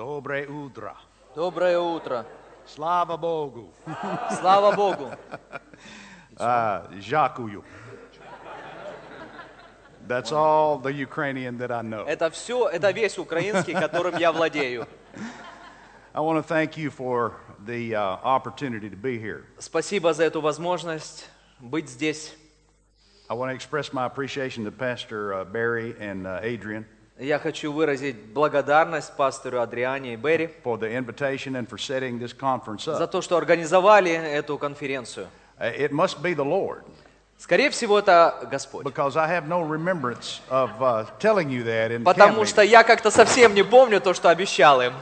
Доброе утро. Доброе утро. Слава Богу. Слава Богу. Uh, Жакую. That's all the Ukrainian that I know. Это все, это весь украинский, которым я владею. I want to thank you for the uh, opportunity to be here. Спасибо за эту возможность быть здесь. I want to express my appreciation to Pastor uh, Barry and uh, Adrian Я хочу выразить благодарность пастору Адриане и Берри for the invitation and for setting this conference за up. то, что организовали эту конференцию. Uh, It must be the Lord Скорее всего, это Господь. because I have no remembrance of uh, telling you that in camp Потому что я как-то совсем не помню то, что обещал им.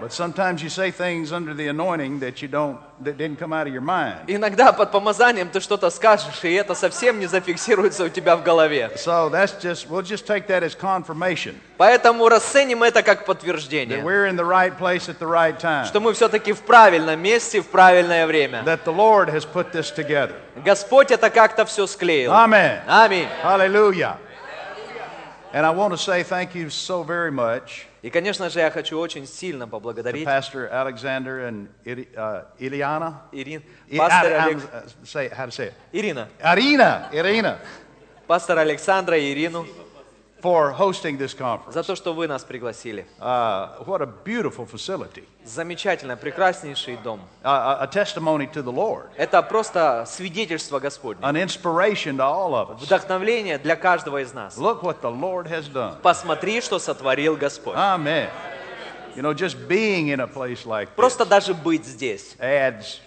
But sometimes you say things under the anointing that you don't that didn't come out of your mind. Иногда под помазанием ты что-то скажешь, и это совсем не зафиксируется у тебя в голове. So that's just we'll just take that as confirmation Поэтому расценим это как that подтверждение, we're in the right place at the right time. что мы все-таки в правильном месте в правильное время. That the Lord has put this together. Господь это как-то все склеил. Amen. Аминь. Hallelujah. And I want to say thank you so very much И, конечно же, я хочу очень сильно поблагодарить Pastor Alexander and Ili- uh, Iliana. Ирин, I- пастор uh, say how to say it. Ирина, Irina, пастора Александра и Ирину for hosting this conference. за то, что вы нас пригласили. Uh, what a beautiful facility. Замечательно, прекраснейший дом. Uh, a- testimony to the Lord. Это просто свидетельство Господне. An inspiration to all of us. Вдохновление для каждого из нас. Look what the Lord has done. Посмотри, что сотворил Господь. Amen. You know, just being in a place like this Просто даже быть здесь adds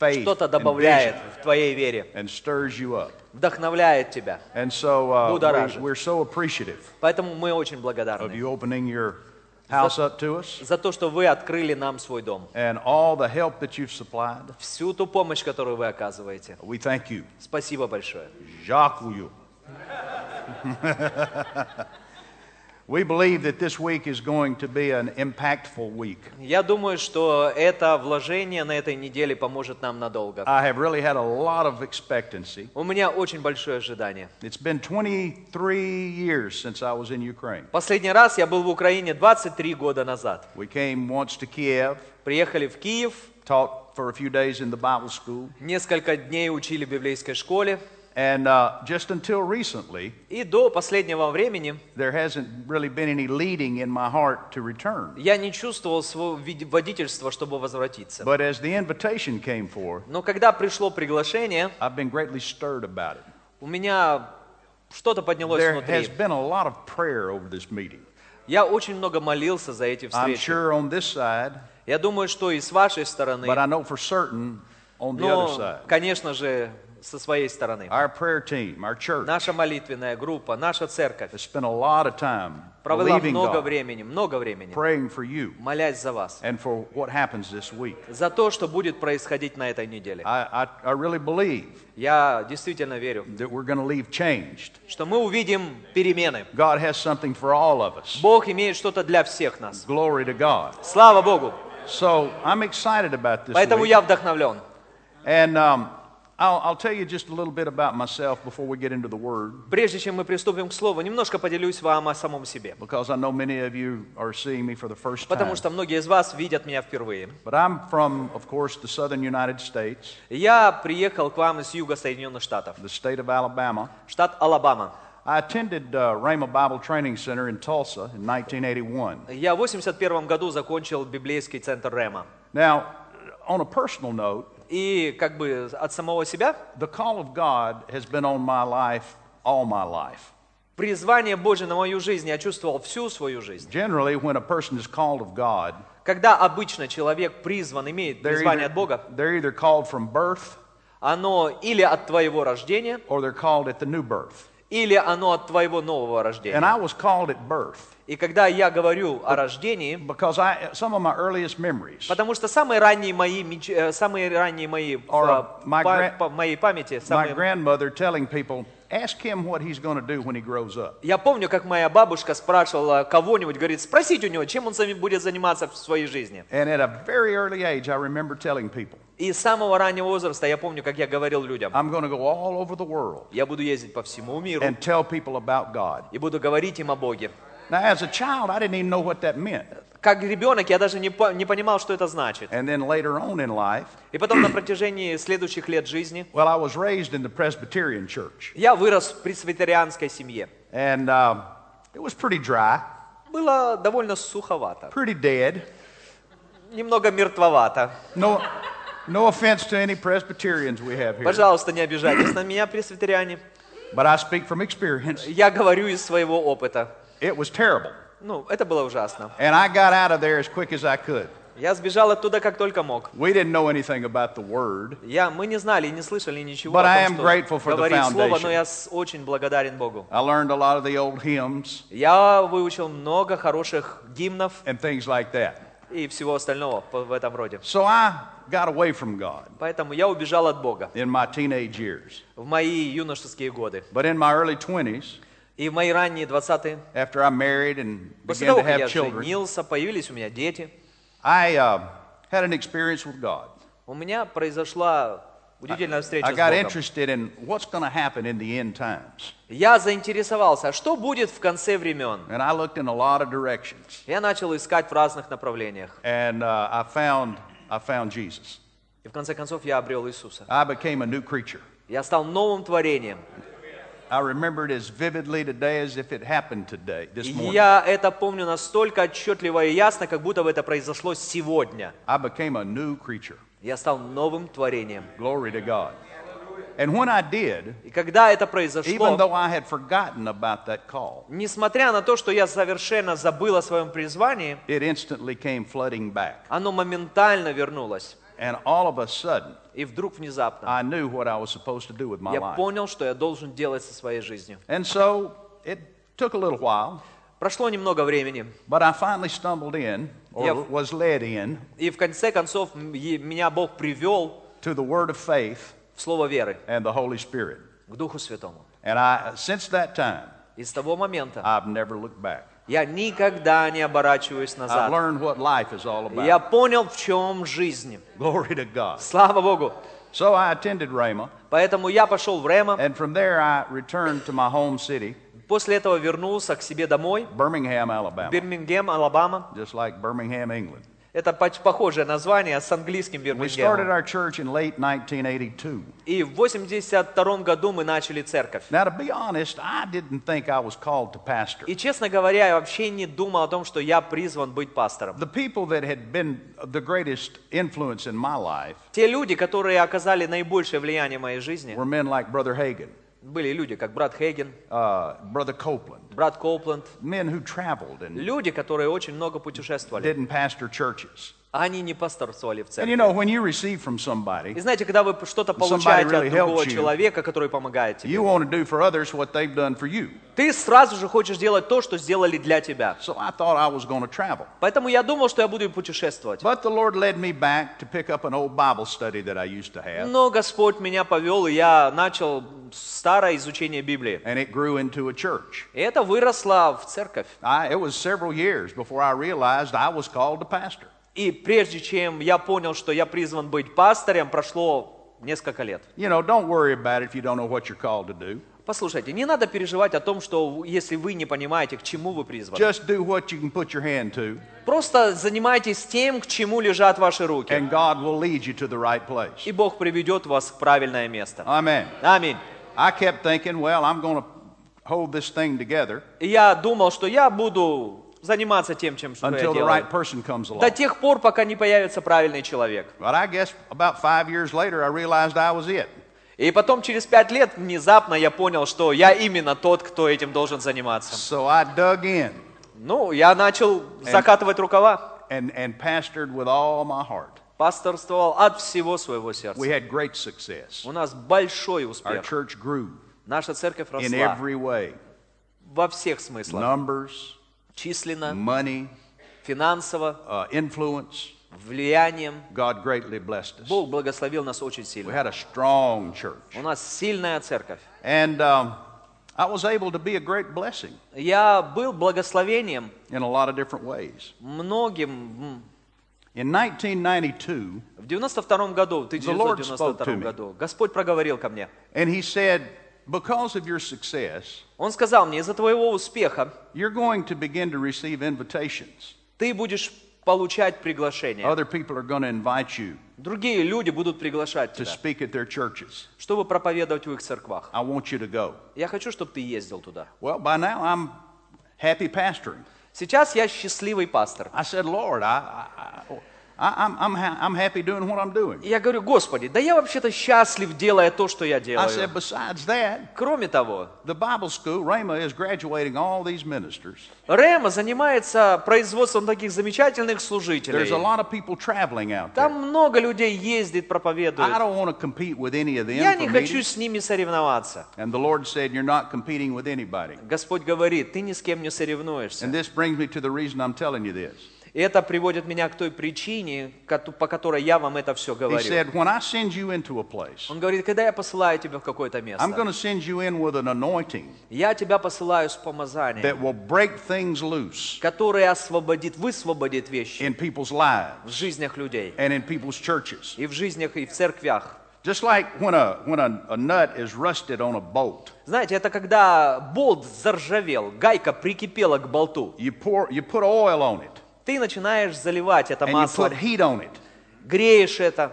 faith что-то добавляет в твоей вере, and stirs you up. Вдохновляет тебя. And so uh, Будоражит. we, we're so appreciative Поэтому мы очень of благодарны you opening your house up to us за то, что вы открыли нам свой дом. and all the help that you've supplied. Всю ту помощь, которую вы оказываете. We thank you. Спасибо большое. Жакую. We believe that this week is going to be an impactful week. Я думаю, что это вложение на этой неделе поможет нам надолго. I have really had a lot of expectancy. У меня очень большое ожидание. It's been 23 years since I was in Ukraine. Последний раз я был в Украине 23 года назад. We came once to Kiev, Приехали в Киев, taught for a few days in the Bible school, несколько дней учили в библейской школе. And uh, just until recently, И до последнего времени there hasn't really been any leading in my heart to return. я не чувствовал своего водительства, чтобы возвратиться. But as the invitation came forth, Но когда пришло приглашение, I've been greatly stirred about it. у меня что-то поднялось There has внутри. been a lot of prayer over this meeting. Я очень много молился за эти I'm встречи. sure on this side, Я думаю, что и с вашей стороны, but I know for certain on the other но, side. конечно же, со своей стороны. Our prayer team, our church, Наша молитвенная группа, наша церковь spent a lot of time провела много God, времени, много времени, praying for you молясь за вас, and for what happens this week. за то, что будет происходить на этой неделе. I, I, I really believe Я действительно верю, that we're going to leave changed. что мы увидим перемены. God has something for all of us. Бог имеет что-то для всех нас. Glory to God. Слава Богу! So I'm excited about this Поэтому week. я вдохновлен. And um, I'll, I'll tell you just a little bit about myself before we get into the Word, Прежде чем мы приступим к слову, немножко поделюсь вам о самом себе. because I know many of you are seeing me for the first time. Потому что многие из вас видят меня впервые. But I'm from, of course, the southern United States, Я приехал к вам из юга Соединенных Штатов, the state of Alabama. штат Алабама. I attended uh, Rhema Bible Training Center in Tulsa in 1981. Я в 81 году закончил библейский центр Рема. Now, on a personal note, И как бы от самого себя the call of God has been on my life all my life. призвание Божье на мою жизнь я чувствовал всю свою жизнь. Generally, when a person is called of God, Когда обычно человек призван, имеет призвание от Бога, they're either called from birth оно или от твоего рождения, or they're called at the new birth. Или оно от твоего нового And рождения. I was called at birth И когда я говорю о рождении, because I, some of my earliest memories потому что самые ранние мои, меч- э, самые ранние мои в Or, э, my па- gra- по моей памяти, my самые grandmother telling people, ask him what he's going to do when he grows up. Я помню, как моя бабушка спрашивала кого-нибудь, говорит, спросите у него, чем он сами будет заниматься в своей жизни. And at a very early age, I remember telling people, И с самого раннего возраста я помню, как я говорил людям, I'm going to go all over the world я буду ездить по всему миру and tell people about God. и буду говорить им о Боге. Now, as a child, I didn't even know what that meant. Как ребенок я даже не, по- не понимал, что это значит. And then later on in life, И потом на протяжении следующих лет жизни well, I was raised in the Presbyterian church. я вырос в пресвитерианской семье. And um, it was pretty dry, Было довольно суховато, pretty dead. немного мертвовато. No, no offense to any Presbyterians we have here. Пожалуйста, не обижайтесь на меня, пресвитериане. But I speak from experience. Я говорю из своего опыта. It was terrible. Ну, это было ужасно. And I got out of there as quick as I could. Я сбежал оттуда как только мог. We didn't know anything about the Word, Я, мы не знали и не слышали ничего But I о am том, grateful что for the говорит Слово, foundation. но я очень благодарен Богу. I learned a lot of the old hymns Я выучил много хороших гимнов and things like that. и всего остального в этом роде. So I got away from God Поэтому я убежал от Бога in my teenage years. в мои юношеские годы. But in my early 20s, И в мои ранние 20-е, after I married and после began того, to как have я children, женился, появились у меня дети, I uh, had an experience with God. у меня произошла удивительная встреча I с got Богом. interested in what's going to happen in the end times. Я заинтересовался, что будет в конце времен. And I looked in a lot of directions. Я начал искать в разных направлениях. And uh, I, found, I found Jesus. И в конце концов я обрел Иисуса. I became a new creature. Я стал новым творением. I remember it as vividly today as if it happened today, this morning. я это помню настолько отчетливо и ясно, как будто бы это произошло сегодня. I became a new creature. Я стал новым творением. Glory to God. And when I did, И когда это even произошло, though I had forgotten about that call, несмотря на то, что я совершенно забыл о своем призвании, it instantly came flooding back. оно моментально вернулось. And all of a sudden, И вдруг внезапно I knew what I was supposed to do with my я life. понял, что я должен делать со своей жизнью. And so it took a little while, Прошло немного времени, but I finally stumbled in, or Yeah. was led in, и в конце концов м- е- меня Бог привел to the Word of faith в Слово веры, and the Holy Spirit. к Духу Святому. And I, since that time, И с того момента I've never looked back. Я никогда не оборачиваюсь назад. Я понял, в чем жизнь. Слава Богу. So I attended Rhema, Поэтому я пошел в Рема, and from there I returned to my home city, после этого вернулся к себе домой, Birmingham, Alabama, Бирмингем, Алабама. just like Birmingham, England. Это похожее название с английским We started Бирмингемом. our church in late 1982. И в 82 году мы начали церковь. И, честно говоря, я вообще не думал о том, что я призван быть пастором. Те люди, которые оказали наибольшее влияние в моей жизни, были люди, как брат Хейген, uh, Brother Copeland, брат Коупленд, men who traveled and люди, которые очень много путешествовали. didn't pastor churches. Они не пасторствовали в And церкви. you know, when you receive from somebody, И знаете, когда вы что-то получаете от другого человека, который помогает тебе, you want to do for others what they've done for you. ты сразу же хочешь делать то, что сделали для тебя. Поэтому я думал, что я буду путешествовать. Но Господь меня повел, и я начал старое изучение Библии. and it grew into a church. И это выросло в церковь. I, it was several years before I realized I was called to pastor. И прежде чем я понял, что я призван быть пастором, прошло несколько лет. You know, don't worry about it if you don't know what you're called to do. Послушайте, не надо переживать о том, что если вы не понимаете, к чему вы призваны. Just do what you can put your hand to, Просто занимайтесь тем, к чему лежат ваши руки. and God will lead you to the right place. И Бог приведет вас в правильное место. Аминь. I kept thinking, well, I'm going to hold this thing together И я думал, что я буду заниматься тем, чем что я делаю. right person comes До тех пор, пока не появится правильный человек. И потом, через пять лет, внезапно я понял, что я именно тот, кто этим должен заниматься. So I dug in Ну, я начал закатывать рукава. and, and pastored with all my heart. Пасторствовал от всего своего сердца. We had great success. У нас большой Our успех. church grew Наша церковь in росла every way во всех смыслах. numbers, Численно, money, финансово, uh, influence. влиянием. God greatly blessed us. Бог благословил нас очень We сильно. had a strong church. У нас сильная церковь. And um, I was able to be a great blessing Я был благословением in a lot of different ways. многим. In 1992, В 92 году, в Lord spoke to 1992 me. году, Господь проговорил ко мне. and He said, Because of your success, Он сказал мне, из-за твоего успеха you're going to begin to receive invitations ты будешь получать приглашение. Other people are going to invite you Другие люди будут приглашать to тебя, speak at their churches. чтобы проповедовать в их церквах. I want you to go. Я хочу, чтобы ты ездил туда. Well, by now I'm happy pastoring. Сейчас я счастливый пастор. I said, Lord, I, I, I, I, I'm, I'm, ha- I'm happy doing what I'm doing. И я говорю, Господи, да я вообще-то счастлив, делая то, что я I делаю. said, besides that, Кроме того, the Bible school, Rhema, is graduating all these ministers. Рема занимается производством таких замечательных There's служителей. a lot of people traveling out Там there. много людей ездит, I проповедует. don't want to compete with any of them Я for не хочу meetings. с ними соревноваться. And the Lord said, You're not competing with anybody. Господь говорит, ты ни с кем не соревнуешься. And this brings me to the reason I'm telling you this. И это приводит меня к той причине, по которой я вам это все говорю. said, place, Он говорит, когда я посылаю тебя в какое-то место, я тебя посылаю с помазанием, которое освободит, высвободит вещи in people's в жизнях людей, and in people's churches. и в жизнях, и в церквях. Just like when a, when a, a nut is rusted on a bolt, Знаете, это когда болт заржавел, гайка прикипела к болту. you, pour, you put oil on it Ты начинаешь заливать это масло, греешь это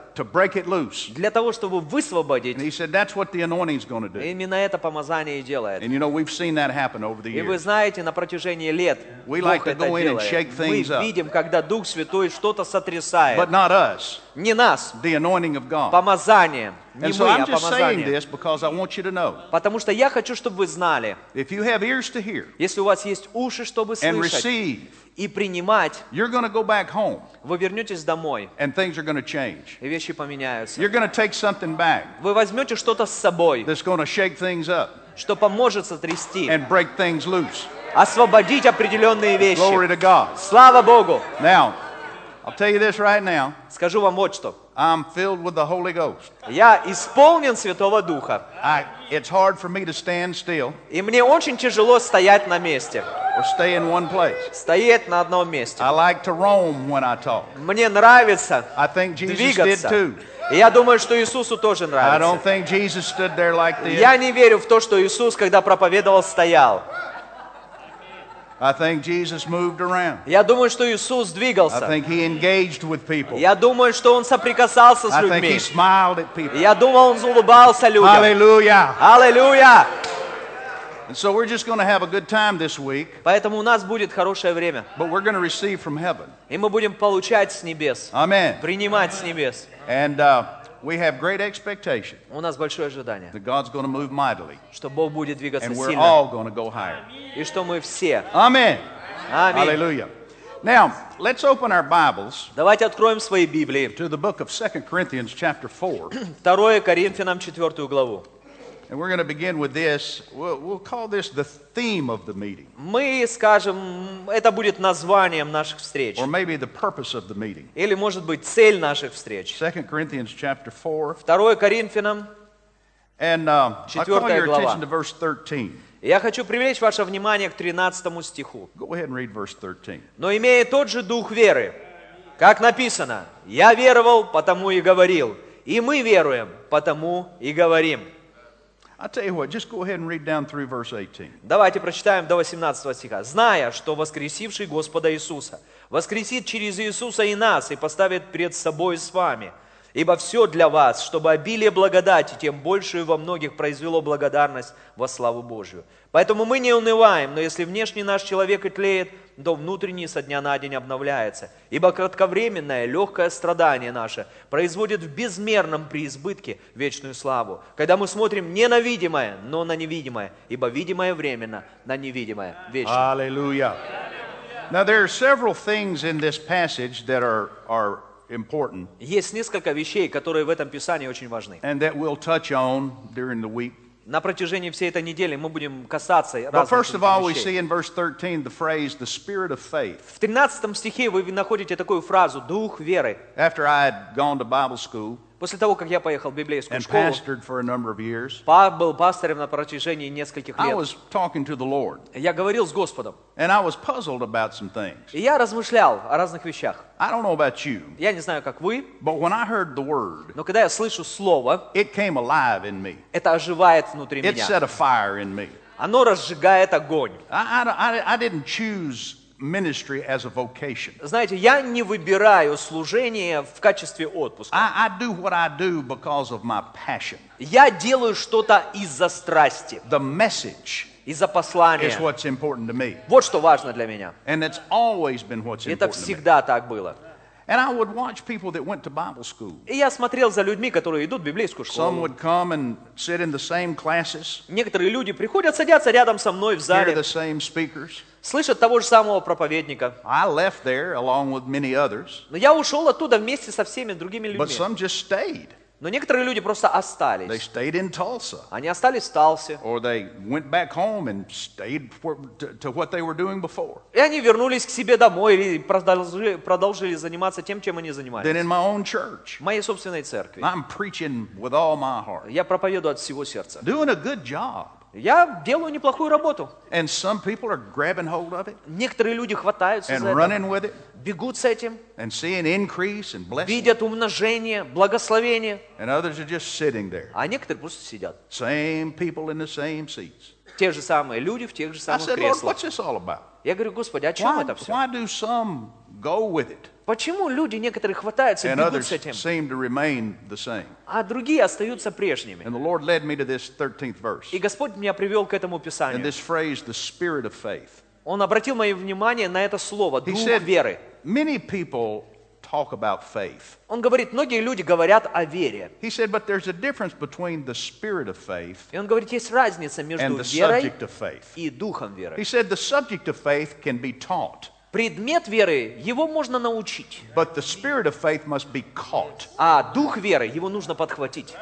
для того, чтобы высвободить. Именно это помазание и делает. И вы знаете, на протяжении лет We Бог like это делает. Мы видим, когда Дух Святой что-то сотрясает. Не нас, помазание. Не мы, а помазание. Потому что я хочу, чтобы вы знали, если у вас есть уши, чтобы слышать и принимать, you're going to go back home вы вернетесь домой, and things are going to change. и вещи поменяются. You're going to take something back Вы возьмете что-то с собой, that's going to shake things up что поможет сотрясти, and break things loose. освободить определенные вещи. Glory to God. Слава Богу! Now, I'll tell you this right now. Скажу вам вот что. I'm filled with the Holy Ghost. Я исполнен Святого Духа. I, it's hard for me to stand still И мне очень тяжело стоять на месте. or stay in one place. Стоять на одном месте. I like to roam when I talk. Мне нравится I think Jesus did двигаться. too. И я думаю, что Иисусу тоже I нравится. don't think Jesus stood there like this. Я не верю в то, что Иисус, когда проповедовал, стоял. I think Jesus moved around. Я думаю, что Иисус I двигался. think he engaged with people. Я думаю, что Он соприкасался с I think he людьми. smiled at people. Я думал, Он улыбался людям. Hallelujah. Аллилуйя! And so we're just going to have a good time this week, Поэтому у нас будет хорошее время. but we're going to receive from heaven. И мы будем получать с небес. Amen. Принимать с небес. And uh, we have great expectation У нас большое ожидание, that God's going to move mightily, что Бог будет двигаться and we're сильно. all going to go higher. И что мы все. Amen. Аминь. Hallelujah. Now, let's open our Bibles Давайте откроем свои Библии. to the book of 2 Corinthians, chapter 4. 2 Коринфянам 4 главу. And we're going to begin with this. We'll, we'll call this the theme of the meeting, Мы скажем, это будет названием наших встреч. or maybe the purpose of the meeting. Или, может быть, цель наших встреч. 2 Corinthians, chapter 4. 2 Коринфянам. And uh, I call your глава. attention to verse 13. Я хочу привлечь ваше внимание к 13 стиху. Go ahead and read verse 13. Но имея тот же дух веры, как написано, «Я веровал, потому и говорил, и мы веруем, потому и говорим». Давайте прочитаем до 18 стиха. «Зная, что воскресивший Господа Иисуса воскресит через Иисуса и нас, и поставит пред собой с вами. Ибо все для вас, чтобы обилие благодати, тем большую во многих произвело благодарность во славу Божию. Поэтому мы не унываем, но если внешний наш человек и тлеет, то внутренний со дня на день обновляется. Ибо кратковременное легкое страдание наше производит в безмерном преизбытке вечную славу, когда мы смотрим не на видимое, но на невидимое, ибо видимое временно, на невидимое вечно. Hallelujah. Now, there are several things in this passage that are, are important Есть несколько вещей, которые в этом Писании очень важны. and that we'll touch on during the week. На протяжении всей этой недели мы будем касаться But разных first of all, we see in verse 13 the phrase, the spirit of faith. В 13 стихе вы находите такую фразу «дух веры». After I had gone to Bible school После того, как я поехал в библейскую and школу, pastored for a number of years, па- был пастором на протяжении нескольких I лет, was talking to the Lord я говорил с Господом. and I was puzzled about some things. И я размышлял о разных вещах. I don't know about you, Я не знаю, как вы, but when I heard the word, но когда я слышу слово, it came alive in me. это оживает внутри It меня. set a fire in me. Оно разжигает огонь. I, I, I didn't choose ministry as a vocation. Знаете, я не выбираю служение в качестве отпуска. I, I do what I do because of my passion. Я делаю что-то из-за страсти, The message из-за is послания. what's important to me. Вот что важно для меня. And it's always been what's Это important to me. всегда так было. And I would watch people that went to Bible school. И я смотрел за людьми, которые идут в библейскую Some школу. would come and sit in the same classes, Некоторые люди приходят, садятся рядом со мной в hear зале, the same speakers. Слышат того же самого проповедника. I left there along with many others, Но я ушел оттуда вместе со всеми другими but людьми. some just stayed. Но некоторые люди просто They остались. stayed in Tulsa, Они остались в Талсе. or they went back home and stayed for, to, to what they were doing before. И они вернулись к себе домой или продолжили, продолжили заниматься тем, чем они занимались. Then in my own church, В моей собственной церкви. I'm preaching with all my heart, Я проповедую от всего сердца. doing a good job. Я делаю неплохую работу. And some people are grabbing hold of it Некоторые люди хватаются and за это, running with it бегут с этим, and seeing increase and blessing, видят умножение, благословение, and others are just sitting there. а некоторые просто сидят. Same people in the same seats. Те же самые люди в тех же I самых said, Lord, креслах. what's this all about? Я говорю, Господи, о чем Why, это все? why do some go with it Почему люди некоторые хватаются и and бегут с этим, seem to remain the same? а другие остаются прежними? And the Lord led me to this 13th verse. И Господь меня привел к этому And Писанию. this phrase, the spirit of faith. Он обратил мое внимание на это слово, He дух said, веры. many people talk about faith. Он говорит, многие люди говорят о вере. He said, but there's a difference between the spirit of faith И он говорит, есть разница and между the верой subject of faith. и духом веры. He said, the subject of faith can be taught, Предмет веры, его можно научить, but the spirit of faith must be caught. а дух веры, его нужно подхватить.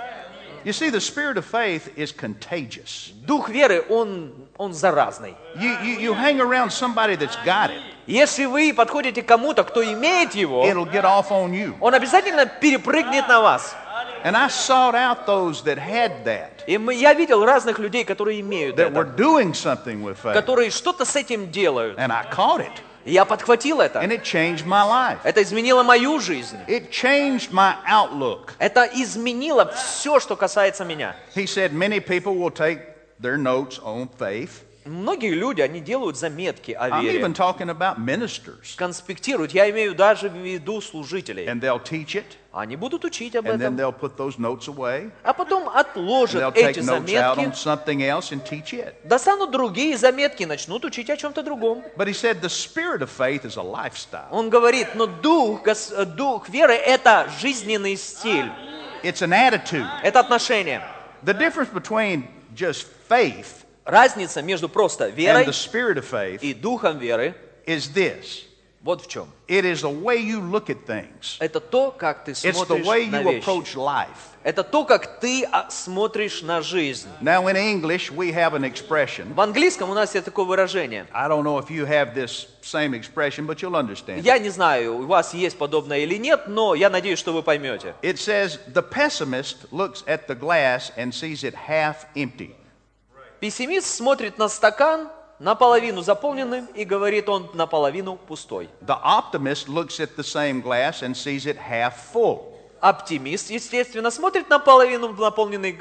You see, the spirit of faith is contagious. Дух веры, он, он заразный. You, you, you hang around somebody that's got it, Если вы подходите к кому-то, кто имеет его, it'll get off on you. он обязательно перепрыгнет на вас. And I sought out those that had that, И я видел разных людей, которые имеют that were это, doing something with faith. которые что-то с этим делают. And I caught it, я подхватил это. and it changed my life. Это изменило мою жизнь. It changed my outlook. Это изменило все, что касается меня. He said many people will take their notes on faith. Многие люди, они делают заметки о I'm вере, even talking about ministers. конспектируют. Я имею даже в виду служителей. And they'll teach it, Они будут учить об and then этом, they'll put those notes away. а потом And they'll отложат take эти notes out on заметки, something else and teach it. достанут другие заметки, начнут учить о чем-то другом. But he said the spirit of faith is a lifestyle. Он говорит, но дух, гос- э, дух веры – это жизненный стиль, It's an attitude. это отношение. The difference between just faith Разница между просто and верой the spirit of faith и духом веры is this. вот в чем. It is the way you look at things. Это то, как ты It's the смотришь way you approach life. Это то, как ты а, смотришь на жизнь. Now in English we have an expression. В английском у нас есть такое выражение. I don't know if you have this same expression, but you'll understand. Я не знаю, у вас есть подобное или нет, но я надеюсь, что вы поймете. It says the pessimist looks at the glass and sees it half empty. Пессимист смотрит на стакан наполовину заполненным и говорит он наполовину пустой. The optimist looks at the same glass and sees it half full. Оптимист, естественно, смотрит на половину наполненный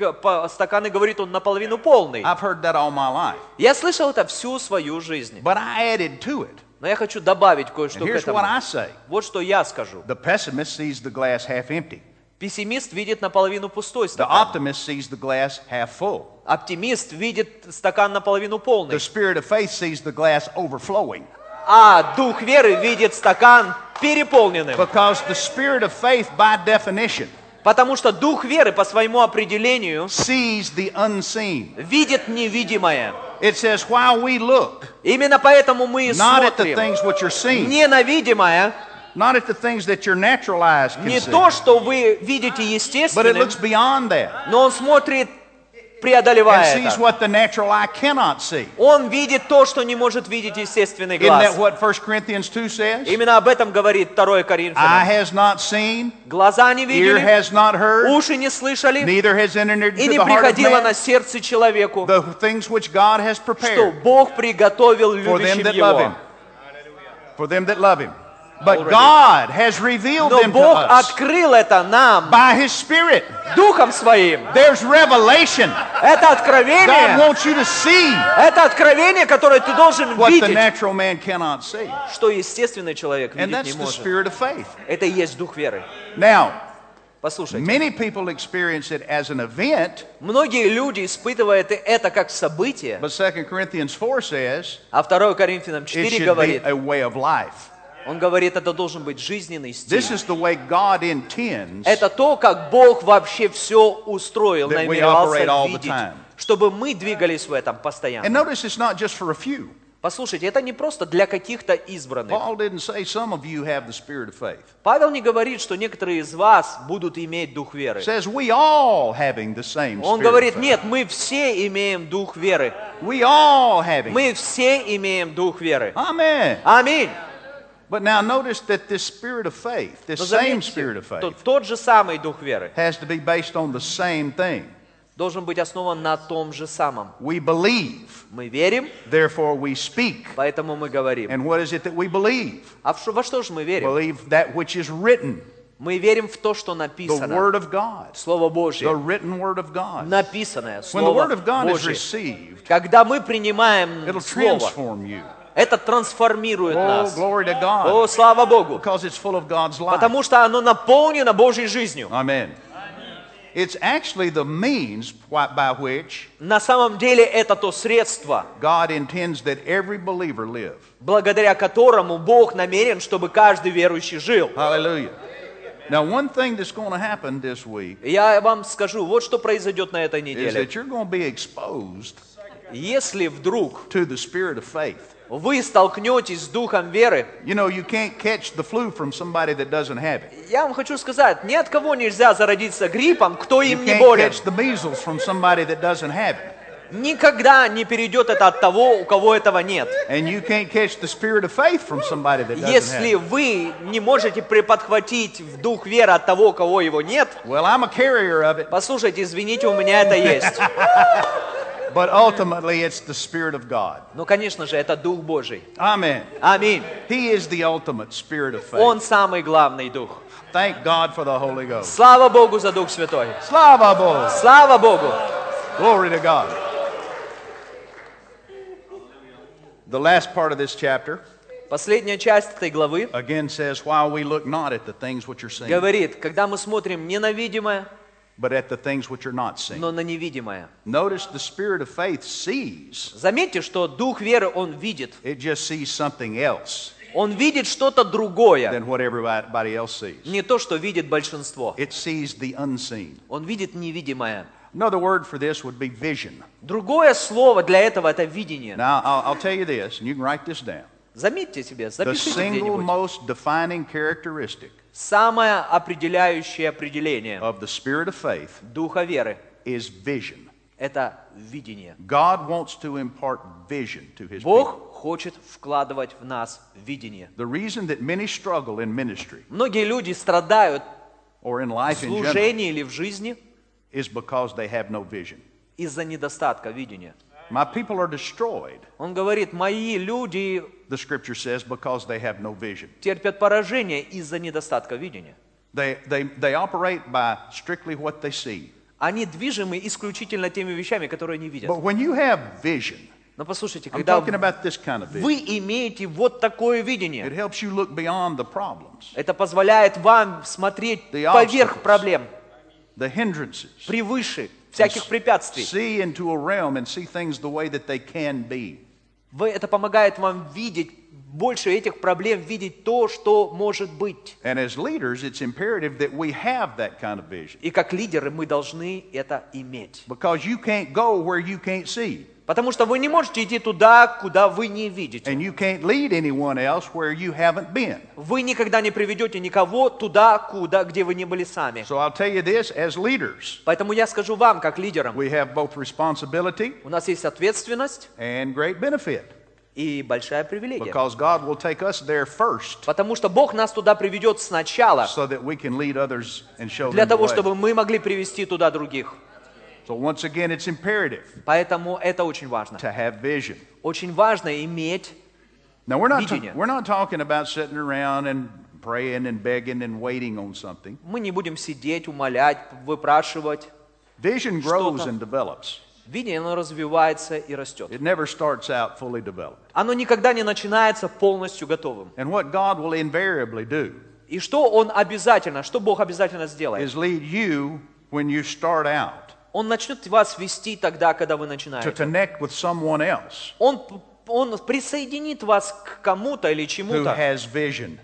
стакан и говорит он наполовину полный. I've heard that all my life. Я слышал это всю свою жизнь. But I added to it. Но я хочу добавить кое-что к here's этому. what I say. Вот что я скажу. The pessimist sees the glass half empty. Пессимист видит наполовину пустой The стакан. optimist sees the glass half full. Оптимист видит стакан наполовину полный. The spirit of faith sees the glass overflowing. А дух веры видит стакан переполненным. Because the spirit of faith, by definition, Потому что дух веры по своему определению sees the unseen. видит невидимое. It says, while we look, Именно поэтому мы и not at the смотрим things which are seen, не на видимое, not at the things that your natural eyes can не see, то, что вы видите but it естественным, looks beyond that но он смотрит, and преодолевая sees это. what the natural eye cannot see. Он видит то, что не может видеть естественный Isn't that глаз. what 1 Corinthians 2 says? Именно об этом говорит 2 Eye Коринфянам. has not seen, Глаза не ear видели, has not heard, уши не слышали, neither has entered и into не the heart of приходило man на сердце человеку, the things which God has что prepared Бог приготовил for them любящим that love Him. Его. For them that love Him. But already. God has revealed Но them to Бог us открыл это нам by His Spirit. Духом Своим. There's revelation. Это God откровение, wants you to see это откровение, которое ты должен what the видеть, natural man cannot see. что естественный человек And видеть that's не the может. spirit of faith. Это и есть дух веры. Now, Послушайте, many people experience it as an event, многие люди испытывают это как событие, but 2 Corinthians 4 says а 2 Коринфянам it 4 should be говорит, a way of life. Он говорит, это должен быть жизненный стиль. This is the way God intends Это то, как Бог вообще все устроил, That намеревался видеть, чтобы мы двигались в этом And постоянно. notice it's not just for a few. Послушайте, это не просто для каких-то избранных. Павел не говорит, что некоторые из вас будут иметь дух веры. Он говорит, нет, мы все имеем дух веры. Мы все имеем дух веры. Аминь. But now notice that this spirit of faith, this Но same заметьте, spirit of что faith, тот же самый дух веры has to be based on the same thing. должен быть основан на том же самом. We believe, Мы верим, therefore we speak. поэтому мы говорим. And what is it that we believe? А в что- во что же мы верим? Believe that which is written, Мы верим в то, что the написано. Word of God, Слово the Божье. written Word of God. Написанное When the Слово Word of God is Божье. received, Когда мы принимаем it'll Слово, transform you. Это трансформирует Oh, нас. О, слава Богу! Потому что оно наполнено Божьей жизнью. Amen. It's actually the means by which На самом деле это то средство, God intends that every believer live. благодаря которому Бог намерен, чтобы каждый верующий жил. Hallelujah. Now, one thing that's going to happen this week Я вам скажу, вот что произойдет на этой is неделе. that you're going to be exposed Если вдруг to the spirit of faith. Вы столкнетесь с духом веры, You know, you can't catch the flu from somebody that doesn't have it. я вам хочу сказать, ни от кого нельзя зародиться гриппом, кто им не can't болен. catch the measles from somebody that doesn't have it. Никогда не перейдет это от того, у кого этого нет. Если вы не можете приподхватить в дух веры от того, у кого его нет, Well, послушайте, извините, у меня это есть. but ultimately it's the spirit of God. Ну, конечно же, это Дух Божий. Amen. Аминь. He is the ultimate spirit of Он faith. самый главный Дух. Thank God for the Holy Ghost. Слава Богу за Дух Святой. Slava Bog. Слава Богу. Glory to God. The last part of this chapter Последняя часть этой главы again says, While we look not at the things which are seen, говорит, когда мы смотрим не на видимое, but at the things which are not seen. но на невидимое. Notice the spirit of faith sees, Заметьте, что Дух веры, Он видит. it just sees something else Он видит что-то другое, than what everybody else sees. не то, что видит большинство. It sees the unseen. Он видит невидимое. Another word for this would be vision. Другое слово для этого это видение. Now, I'll, I'll tell you this, and you can write this down. Заметьте себе, The запишите single где-нибудь. most defining characteristic Самое определяющее определение of the spirit of faith Духа веры is vision. – это видение. God wants to impart vision to his people. Бог хочет вкладывать в нас видение. The reason that many struggle in ministry Многие люди страдают or in в life in general служении или в жизни is because they have no vision. из-за недостатка видения. My people are destroyed, Он говорит, мои люди the scripture says, because they have no vision. терпят поражение из-за недостатка видения. They, they, they operate by strictly what they see. Они движимы исключительно теми вещами, которые они видят. But when you have vision, Но послушайте, когда kind of вы имеете вот такое it видение, helps you look beyond the problems, это позволяет вам смотреть поверх проблем, the hindrances, превыше всяких препятствий. Вы, это помогает вам видеть больше этих проблем, видеть то, что может быть. And as leaders, it's imperative that we have that kind of vision. И как лидеры мы должны это иметь. Because you can't go where you can't see. Потому что вы не можете идти туда, куда вы не видите. And you can't lead anyone else where you haven't been. Вы никогда не приведете никого туда, куда, где вы не были сами. So I'll tell you this as leaders, Поэтому я скажу вам, как лидерам, we have both responsibility у нас есть ответственность and great benefit. и большая привилегия. Because God will take us there first Потому что Бог нас туда приведет сначала, so that we can lead others and show для them the того, чтобы мы могли привести туда других. So once again, it's imperative Поэтому это очень важно. to have vision. Очень важно иметь Now, we're not, Видение. we're not talking about sitting around and praying and begging and waiting on something. Мы не будем сидеть, умолять, выпрашивать. Vision grows Что-то. and develops. Видение, оно развивается и растет. It never starts out fully developed. Оно никогда не начинается полностью готовым. And what God will invariably do И что Он обязательно, что Бог обязательно сделает? is lead you when you start out Он начнет вас вести тогда, когда вы to начинаете. connect with someone else Он, он присоединит вас к кому-то или who чему-то, has vision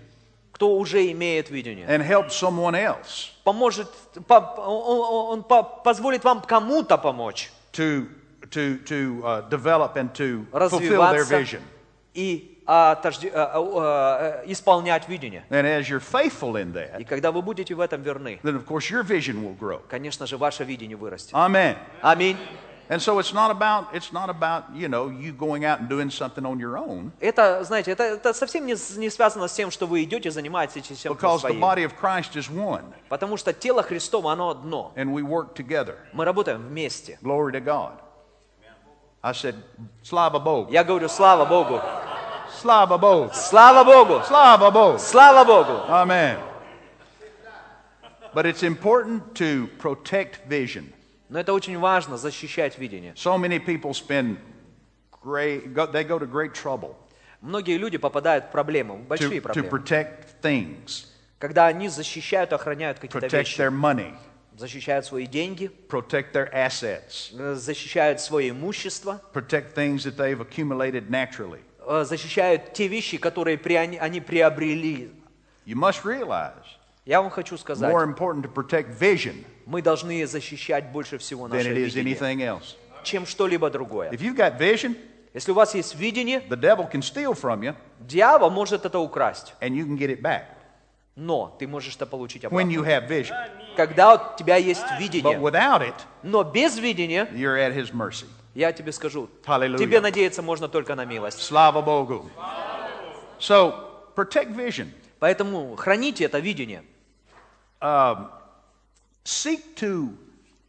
кто уже имеет видение. and help someone else Поможет, по- он, по- позволит вам кому-то помочь to, to, to uh, develop and to fulfill their vision. и а, а, а, исполнять видение. And as you're faithful in И that, когда вы будете в этом верны, then of course your vision will grow. конечно же, ваше видение вырастет. Amen. Аминь. And so it's not about it's not about you know you going out and doing something on your own Это, знаете, это, это совсем не, не связано с тем, что вы идете, занимаетесь чем-то because the body of Christ is one Потому что тело Христово, оно одно. and we work together. Мы работаем вместе. Glory to God. I said, Slava Bog. Я говорю, слава Богу. Slava Bog. Слава Богу. Slava Bog. Слава Богу. Amen. But it's important to protect vision. Но это очень важно, защищать видение. So many people spend great, go, they go to great trouble Многие люди попадают в проблемы, в to, большие to проблемы, protect things, когда они защищают, охраняют какие-то protect вещи, their money, защищают свои деньги, protect their assets, э, защищают свое имущество, protect things that they've accumulated naturally. Э, защищают те вещи, которые при- они они приобрели. You must realize Я вам хочу сказать, more important to protect vision мы должны защищать больше всего than наше it is видение, anything else. чем что-либо другое. If you've got vision, Если у вас есть видение, the devil can steal from you дьявол может это украсть, and you can get it back но ты можешь это получить when обратно. you have vision. Когда у тебя есть But видение, without it, но без видения, you're at his mercy. Я тебе скажу, Hallelujah. тебе надеяться можно только на милость. Slava Bogu. So, protect vision. Поэтому храните это видение. Seek to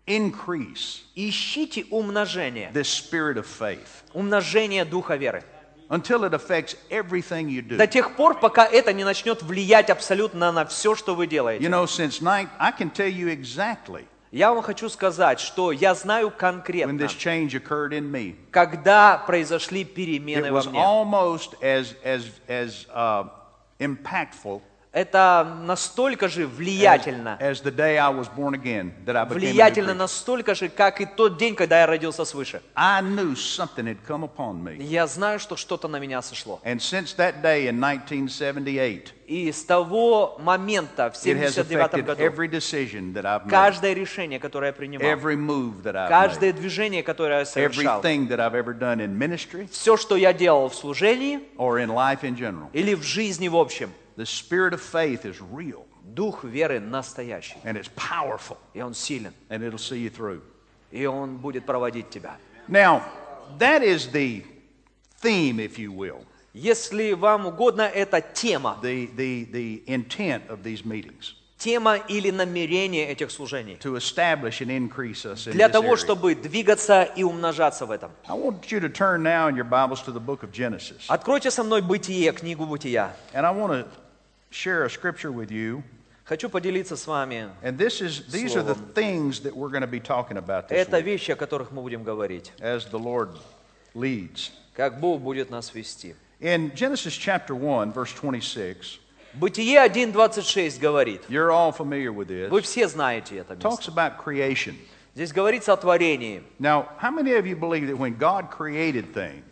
increase Ищите умножение, this spirit of faith умножение духа веры. until it affects everything you do. До тех пор, пока это не начнет влиять абсолютно на все, что вы You делаете. know, since nine, I can tell you exactly Я вам хочу сказать, что я знаю конкретно, me. когда произошли перемены во мне. as as as uh, impactful Это настолько же влиятельно, again влиятельно настолько же, как и тот день, когда я родился свыше. Я знаю, что что-то на меня сошло. And since that day in 1978, И с того момента, в it has 79 affected году, every decision that I've made, каждое решение, которое я принимал, каждое движение, которое я совершал, everything that I've ever done in ministry все, что я делал в служении или в жизни в общем, The spirit of faith is real дух веры настоящий, and it's powerful и он силен, and it'll see you through. и он будет проводить тебя. Now, that is the theme, if you will, Если вам угодно, это тема, the, the, the intent of these meetings тема или намерение этих служений. to establish and increase us in Для того, чтобы двигаться и умножаться в этом. I want you to turn now in your Bibles to the book of Genesis. Откройте со мной Бытие, книгу Бытия. And I want to share a scripture with you. Хочу поделиться с вами. And this is these are the Словом. things that we're going to be talking about this Это вещи, о которых мы будем говорить. as the Lord leads. Как Бог будет нас вести. In Genesis chapter 1, verse 26, Бытие 1.26 говорит. you're all familiar with Вы this. все знаете это место. Talks about creation. Здесь говорится о творении. Now, how many of you believe that when God created things,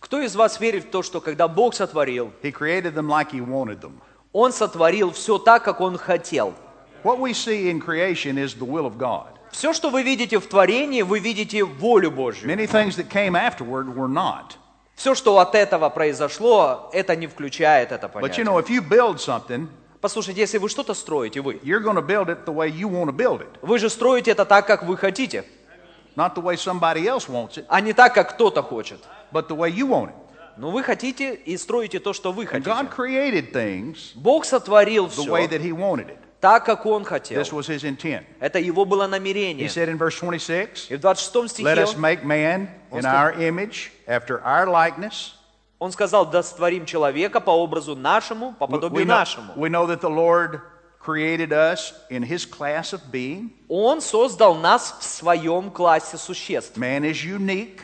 Кто из вас верит в то, что когда Бог сотворил, He created them like He wanted them? Он сотворил все так, как Он хотел? What we see in creation is the will of God. Все, что вы видите в творении, вы видите волю Божью. Many things that came afterward were not. Все, что от этого произошло, это не включает это But you know, if you build something, Послушайте, если вы что-то строите, вы, you're going to build it the way you want to build it, вы же строите это так, как вы хотите, not the way somebody else wants it, а не так, как кто-то хочет. but the way you want it. Но вы хотите и строите то, что вы And God хотите. created things Бог сотворил the way все that He wanted it. Так, как Он хотел. This was His intent. Это Его было He намерение. said in verse 26, И в 26 Let стихе us make man in our image, after our likeness. Он сказал, да створим человека по образу нашему, по подобию we нашему. we know that the Lord created us in his class of being. Он создал нас в своем классе существ. Man is unique.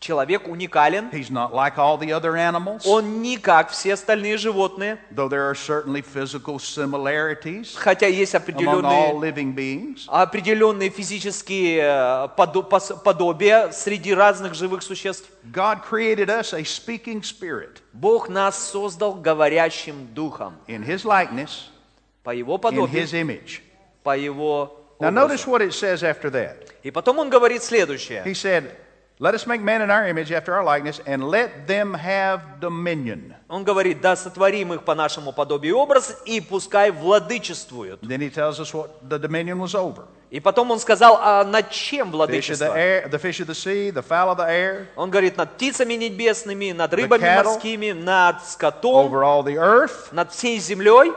Человек уникален. He's not like all the other animals, Он не как все остальные животные, though there are certainly physical similarities хотя есть among all определенные, living beings. определенные физические э, подобия среди разных живых существ. God created us a speaking spirit Бог нас создал говорящим духом in his likeness, по Его in подобию, his image. по Его Now, notice what it says after that. И потом Он говорит следующее. He said, Let us make man in our image after our likeness, and let them have dominion. Он говорит, да сотворим их по нашему подобию и образ, и пускай владычествуют. Then he tells us what the dominion was over. И потом он сказал, а над чем владычество? Он говорит, над птицами небесными, над рыбами cattle, морскими, над скотом, earth, над всей землей,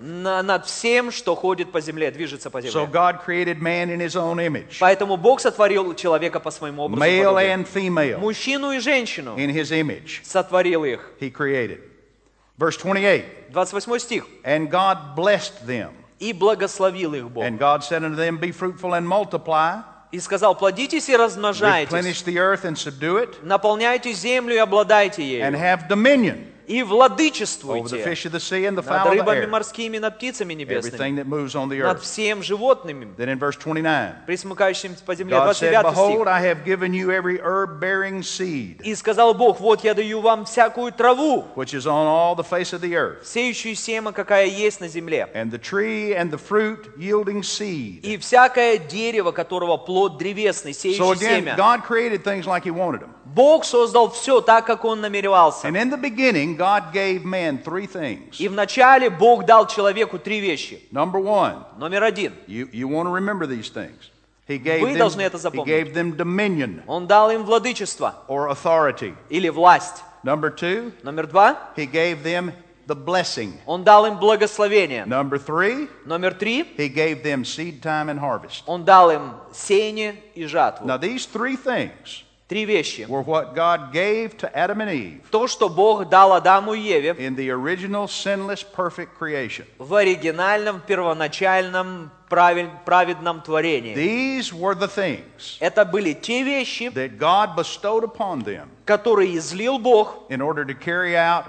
на- над всем, что ходит по земле, движется по So земле. Image, Поэтому Бог сотворил человека по своему образу. male and female, Мужчину и женщину in his image. сотворил их. He created. Verse 28 28 стих. And God blessed them. И благословил их Бог. And God said unto them, Be fruitful and multiply, И сказал, плодитесь и размножайтесь, replenish the earth and subdue it, наполняйте землю и обладайте and ею. have dominion И владычествуйте над рыбами морскими, над птицами небесными, everything that moves on the над earth. всем животными, Then in verse 29, присмыкающимся по земле. God said, 29 стих. И сказал Бог, вот я даю вам всякую траву, сеющую семя, какая есть на земле, и всякое дерево, которого плод древесный, сеющий семя. Бог создал все так, как Он намеревался. And in the beginning, God gave man three things. И вначале Бог дал человеку три вещи. Number one, Номер один. you, you want to remember these things. He gave, Вы them, должны это he запомнить. gave them dominion Он дал им владычество or authority. или власть. Number two, Номер два. He gave them the blessing. Он дал им благословение. Number three, Номер три. He gave them seed time and harvest. Он дал им сеяние и жатву. Now, these three things Три вещи. were what God gave to Adam and Eve То, что Бог дал Адаму и Еве in the original sinless, perfect creation. в оригинальном, первоначальном, праведном творении. These were the things Это были те вещи, that God bestowed upon them которые излил Бог in order to carry out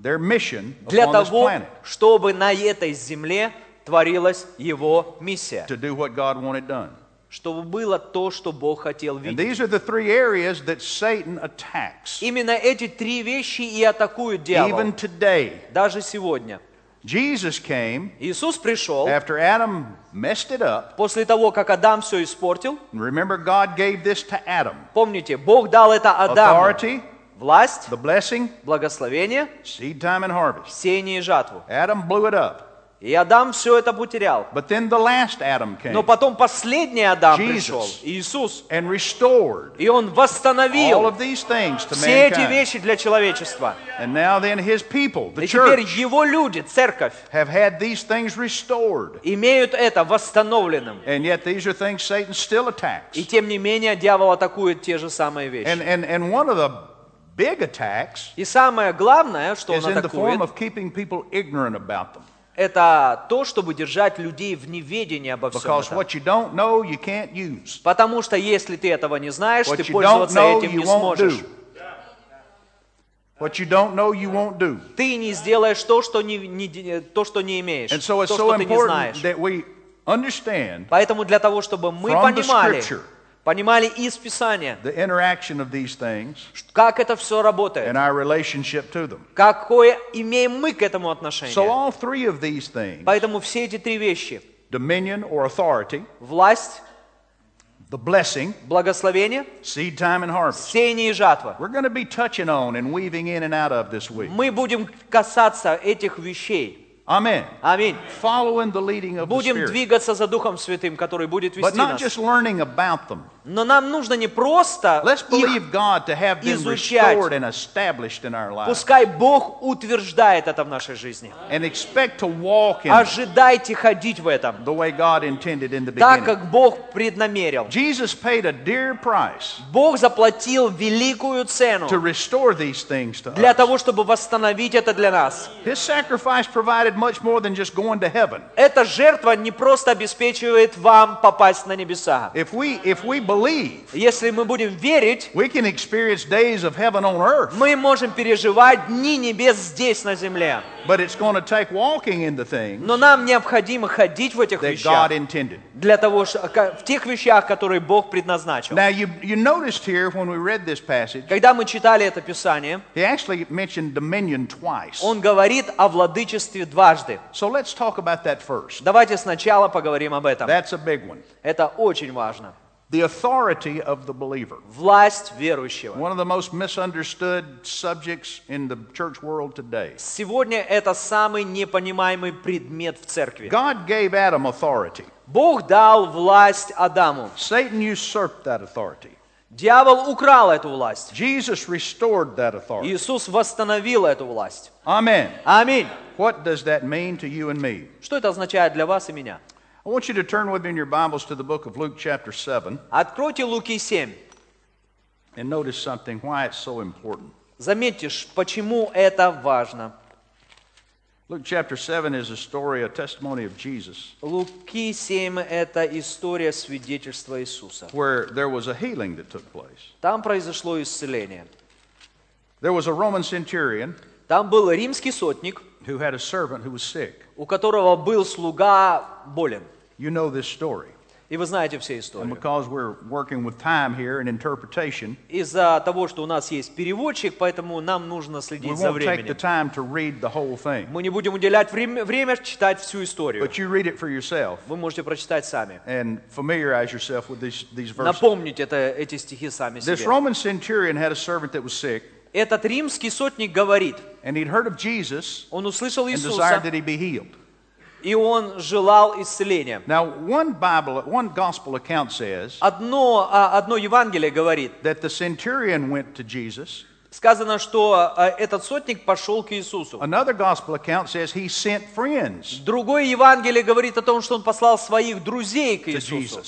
their mission для upon this того, чтобы на этой земле творилась Его миссия. to do what God wanted done. Чтобы было то, что Бог хотел And видеть. these are the three areas that Satan attacks. Именно эти три вещи и атакуют дьявол. Even today, Даже сегодня. Jesus came Иисус пришел after Adam messed it up. после того, как Адам все испортил. Remember, God gave this to Adam Помните, Бог дал это Адаму. authority, Власть, the blessing, благословение, seed time, and harvest. сеяние и жатву. Adam blew it up. И Адам все это потерял. But then the last Adam came Но потом последний Адам Jesus. пришел, Иисус, and restored и Он all восстановил of these things to все эти вещи для человечества. And now then his people, the И теперь church, Его люди, церковь, have had these things restored. имеют это восстановленным. And yet these are things Satan still attacks. И тем не менее дьявол атакует те же самые And, вещи. and, and one of the big attacks И самое главное, что is он in the form атакует, of keeping people ignorant about them. Это то, чтобы держать людей в неведении обо всем Because этом. what you don't know, you can't use. Потому что если ты этого не знаешь, What ты пользоваться know, этим не сможешь. do. What you don't know, you won't do. Ты не сделаешь то, что не, не то, что не имеешь, And so то, it's so что ты не знаешь. that we understand Поэтому для того, чтобы мы From the понимали, scripture. Понимали из Писания, the interaction of these things как это все работает, and our relationship to them. какое имеем мы к этому So отношение. all three of these things, Поэтому все эти три вещи, dominion or authority, власть, the blessing, благословение, seed time and harvest, сеяние и жатва, we're going to be touching on and weaving in and out of this week. мы будем касаться этих вещей. Аминь. Following the leading of the Будем двигаться за Духом Святым, который будет вести нас. just learning about them. Но нам нужно не просто Let's их, believe God to have them изучать. restored and established in our lives. пускай Бог утверждает это в нашей жизни. And expect to walk in Ожидайте ходить в этом, так как Бог преднамерил. Бог заплатил великую цену для того, чтобы восстановить это для нас. His sacrifice provided much more than just going to heaven. Эта жертва не просто обеспечивает вам попасть на небеса. If we if we believe, Если мы будем верить, we can experience days of heaven on earth. мы можем переживать дни небес здесь, на земле. But it's going to take walking in the things Но нам необходимо ходить в этих that вещах, God intended. для того, в тех вещах, которые Бог предназначил. Now you you noticed here when we read this passage, Когда мы читали это Писание, he actually mentioned dominion twice. он говорит о владычестве дважды. So let's talk about that first. Давайте сначала поговорим об этом. That's a big one. Это очень важно. The authority of the believer. Власть верующего. One of the most misunderstood subjects in the church world today. Сегодня это самый непонимаемый предмет в церкви. God gave Adam authority. Бог дал власть Адаму. Satan usurped that authority. Дьявол украл эту власть. Jesus restored that authority. Иисус восстановил эту власть. Amen. Аминь. What does that mean to you and me? Что это означает для вас и меня? I want you to turn with me in your Bibles to the book of Luke, chapter 7, Откройте Луки 7. and notice something why it's so important. Заметьте, почему это важно. Luke chapter 7 is a story, a testimony of Jesus, Луки 7 – это история свидетельства Иисуса. where there was a healing that took place. Там произошло исцеление. There was a Roman centurion Там был римский сотник, who had a servant who was sick. у которого был слуга болен. You know this story. И вы знаете все And историю. because we're working with time here and interpretation, Из-за того, что у нас есть переводчик, поэтому нам нужно we следить за won't take the временем. time to read the whole thing. Мы не будем уделять время, время читать всю историю. But you read it for yourself Вы можете прочитать сами. and familiarize yourself with these, these verses. Напомнить это, эти стихи сами This себе. Roman centurion had a servant that was sick, Этот римский сотник говорит, and he'd heard of Jesus он услышал and Иисуса, desired that he be healed. и он желал исцеления. Now, one Bible, one gospel account says Одно, а, одно Евангелие говорит, that the centurion went to Jesus. сказано, что а, этот сотник пошел к Иисусу. Другое Евангелие говорит о том, что он послал своих друзей к Иисусу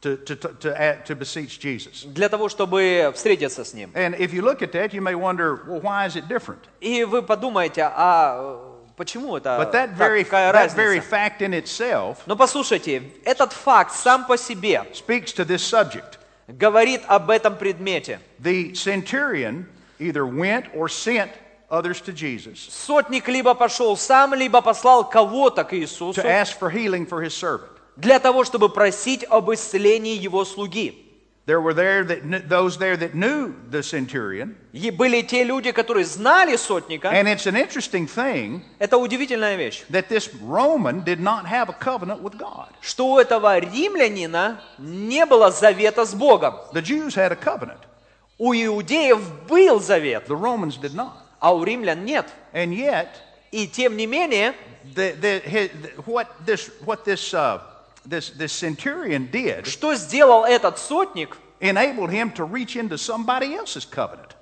to, to, to, to, add- to beseech Jesus. для того, чтобы встретиться с ним. And if you look at that, you may wonder, well, why is it different? И вы подумаете, а э, почему это But that так, very, какая that very разница? fact in itself Но послушайте, этот факт сам по себе speaks to this subject. говорит об этом предмете. The centurion either went or sent others to Jesus Сотник либо пошел сам, либо послал кого-то к Иисусу to ask for healing for his servant. для того, чтобы просить об исцелении его слуги. There were there that kn- those there that knew the centurion, И были те люди, которые знали сотника. and it's an interesting thing Это удивительная вещь, that this Roman did not have a covenant with God. что у этого римлянина не было завета с Богом. The Jews had a covenant, У иудеев был завет, the Romans did not. а у римлян нет. And yet, И тем не менее, the, the, his, what this what this uh, this this centurion did что сделал этот сотник, enabled him to reach into somebody else's covenant.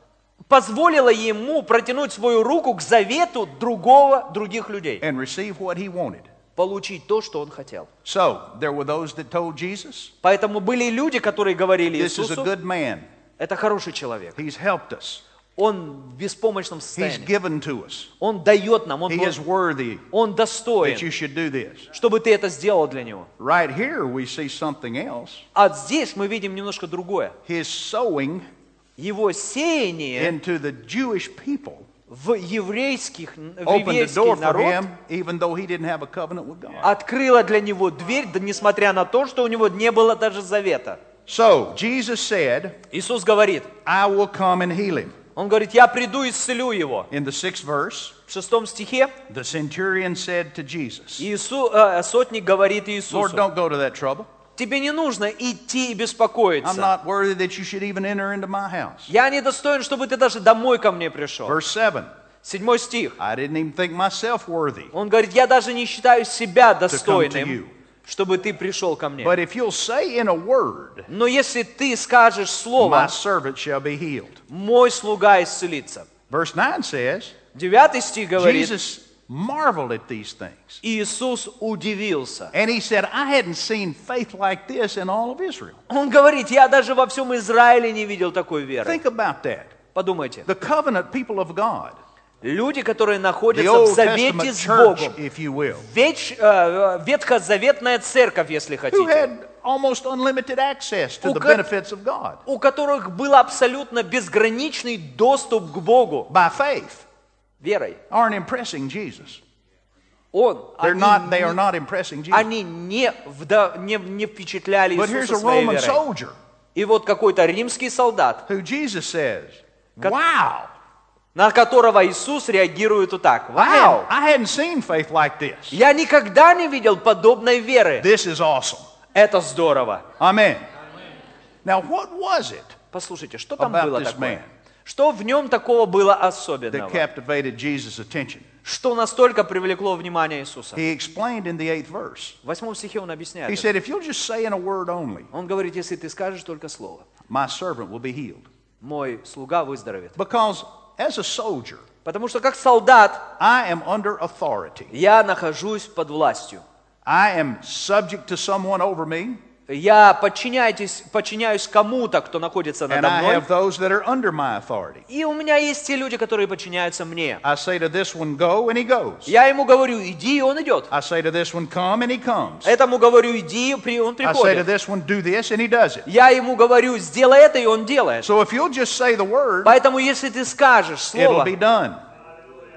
позволило ему протянуть свою руку к завету другого, других людей, and receive what he wanted. получить то, что он хотел. So there were those that told Jesus, Поэтому были люди, которые говорили This is a Иисусу, good man. это хороший человек, He's helped us. Он в беспомощном He's состоянии, given to us. он дает нам, он, He is worthy он that достоин, you should do this. чтобы ты это сделал для него. Right here, we see something else. А здесь мы видим немножко другое. His sowing Его сеяние into the Jewish people в еврейских, в еврейский народ him, открыла для него дверь, несмотря на то, что у него не было даже завета. So Jesus said, Иисус говорит, I will come and heal him. Он говорит, я приду и исцелю его. In the sixth verse, В шестом стихе the centurion said to Jesus, Иису, э, сотник говорит Lord, Иисусу, don't go to that trouble. тебе не нужно идти и I'm беспокоиться. not worthy that you should even enter into my house. Я не достоин, чтобы ты даже домой ко мне пришел. Verse 7 Седьмой стих. I didn't even think myself worthy. Он говорит, я даже не считаю себя достойным, чтобы ты пришел ко мне. But if you'll say in a word, Но если ты скажешь My слово, servant shall be healed. мой слуга исцелится. Verse 9 says, Девятый стих говорит, Jesus marveled at these things. Иисус удивился. And he said, I hadn't seen faith like this in all of Israel. Он говорит, я даже во всем Израиле не видел такой веры. Think about that. Подумайте, The covenant people of God, Люди, которые находятся в завете с Богом, Веч- э, ветхозаветная церковь, если хотите, У у которых был абсолютно безграничный доступ к Богу. By faith, верой. Он, They're они, not, they are not impressing Jesus. они не, вда- не, не впечатляли But here's Иисуса a своей Roman верой. soldier. И вот какой-то римский солдат, who Jesus says, Wow, на которого Иисус реагирует вот так. Вау! I hadn't seen faith like this. Я никогда не видел подобной веры. This is awesome. Это здорово. Amen. Now, what was it Послушайте, что там было такое? man. Что в нем такого было that особенного? captivated Jesus' attention? Что настолько привлекло внимание Иисуса? He explained in the eighth verse. В восьмом стихе он He объясняет. это. said, If you'll just say in a word only, Он говорит, если ты скажешь только слово, my servant will be healed. мой слуга выздоровеет. Because as a soldier, Потому что как солдат I am under authority. я нахожусь под властью. I am subject to someone over me, Я подчиняюсь, подчиняюсь кому-то, кто находится and надо I мной. have those that are under my authority. И у меня есть те люди, которые подчиняются мне. I say to this one, Go, and he goes. Я ему говорю, иди, и он идет. I say to this one, Come, and he comes. Этому говорю, иди, при- он I say to приходит. this one, Do this, and he does it. Я ему говорю, сделай это, и он делает. So if you'll just say the word, Поэтому, если ты скажешь it'll слово, be done.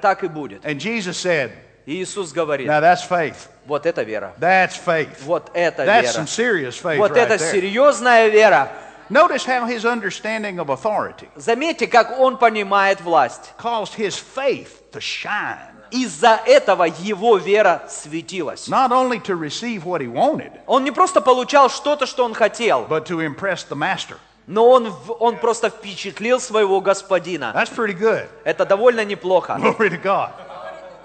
так и будет. And Jesus said, И Иисус говорит, Now that's faith. вот это вера. That's faith. Вот это That's some вера. serious faith Вот right это there. серьезная вера. Notice how his understanding of authority Заметьте, как он понимает власть. caused his faith to shine. Из-за этого его вера светилась. Not only to receive what he wanted, Он не просто получал что-то, что он хотел, but to impress the master. но он, он просто впечатлил своего господина. That's pretty good. Это довольно неплохо. Glory to God.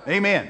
Amen.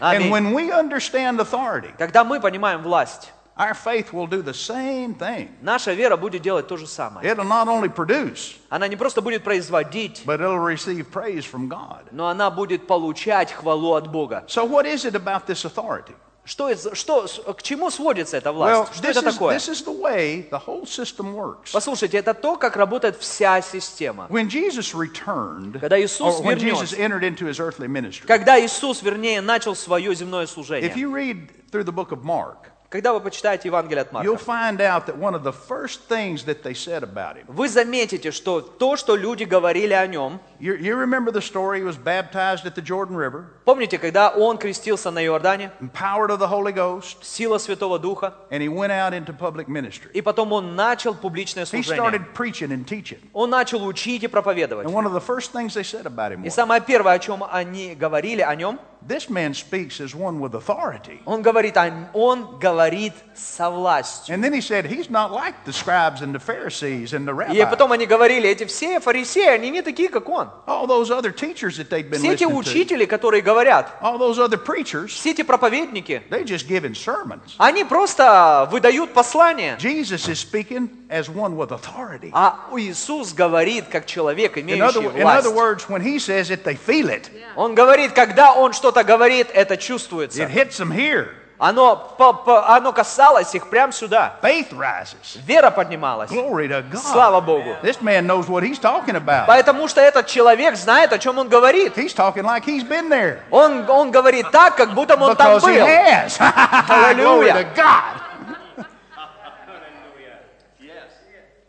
Аминь. And when we understand authority, Когда мы понимаем власть, our faith will do the same thing. наша вера будет делать то же самое. It'll not only produce, Она не просто будет производить, but it'll receive praise from God. но она будет получать хвалу от Бога. So, what is it about this authority? Что, что, к чему сводится эта Well, власть? Что this это is, такое? this is the way the whole system works. Послушайте, это то, как работает вся система. When Jesus returned, Когда Иисус or when вернется. Jesus entered into his earthly ministry, Когда Иисус, вернее, начал свое земное if служение, you read through the book of Mark, когда вы почитаете Евангелие от you'll Марка, find out that one of the first things that they said about him. вы заметите, что то, что люди говорили о нем, You, you remember the story? He was baptized at the Jordan River, помните, когда он крестился на Иордане, empowered of the Holy Ghost, сила Святого Духа, and he went out into public ministry. и потом он начал публичное He служение. started preaching and teaching. Он начал учить и проповедовать. And one of the first things they said about him И самое первое, о чем они говорили о нем, This man speaks as one with authority. он говорит, он говорит со властью. And then he said, He's not like the scribes and the Pharisees and the И rabbis. потом они говорили, эти все фарисеи, они не такие, как он. All those other teachers that they'd been Все эти учители, которые говорят, all those other preachers, все эти проповедники, they just giving sermons. они просто выдают послание. Jesus is speaking as one with authority. А Иисус говорит, как человек, имеющий other, in other власть. words, when he says it, they feel it. Он говорит, когда он что-то говорит, это It чувствуется. hits them here. Оно, по- по- оно касалось их прямо сюда. Faith rises. Вера поднималась. Glory to God. Слава Богу. This man knows what he's talking about. Потому что этот человек знает, о чем он говорит. He's talking like he's been there. Он, он говорит так, как будто он там Because he был. has. Glory Hallelujah. to God.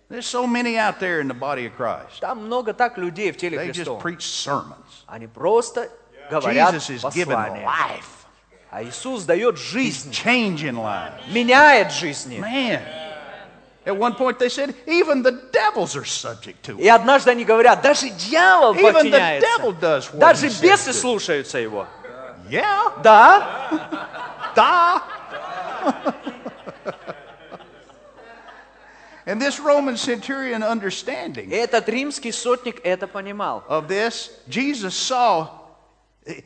There's so many out there in the body of Christ. Там много так людей в теле They just preach sermons. Они просто говорят Jesus is giving послание. life. А Иисус дает He's жизнь, changing lives. меняет жизни. Man. At one point they said, even the devils are subject to И it. однажды они говорят, даже дьявол Even the devil подчиняется. does what Даже he says бесы to. слушаются его. Yeah. Да, Da. and this Roman centurion understanding этот римский сотник это понимал. of this, Jesus saw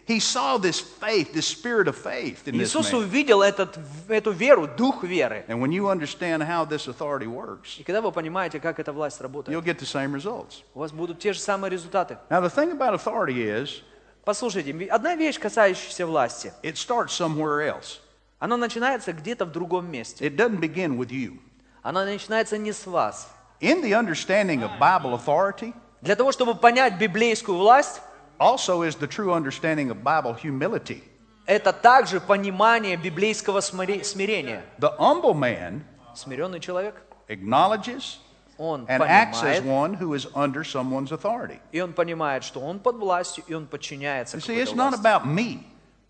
He saw this faith, this spirit of faith in this Иисус man. увидел этот, эту веру, дух веры. And when you understand how this authority works, И когда вы понимаете, как эта власть работает, you'll get the same results. у вас будут те же самые результаты. Now, the thing about authority is, Послушайте, одна вещь, касающаяся власти, it starts somewhere else. она начинается где-то в другом месте. It doesn't begin with you. Она начинается не с вас. In the understanding of Bible authority, Для того, чтобы понять библейскую власть, also is the true understanding of Bible humility. это также понимание библейского смире- смирения. The humble man Смиренный человек, acknowledges он and acts as one who is under someone's authority. и он понимает, что он под властью, и он подчиняется see, it's not about me.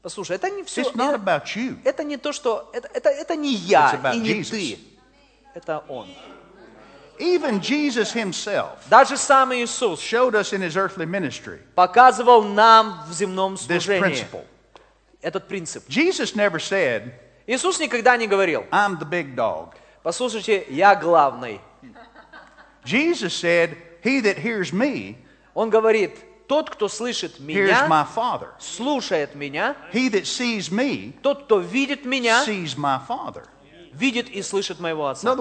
Послушай, это не все, It's not about you. это не то, что, это, это, это не я и не ты, это он. Even Jesus himself Даже сам Иисус showed us in his earthly ministry показывал нам в земном this служении principle. этот принцип. Jesus never said, Иисус никогда не говорил, I'm the big dog. послушайте, я главный. Jesus said, He that hears me, Он говорит, тот, кто слышит hears меня, my Father. слушает меня, He that sees me, тот, кто видит меня, sees my Father. Видит и слышит моего Отца.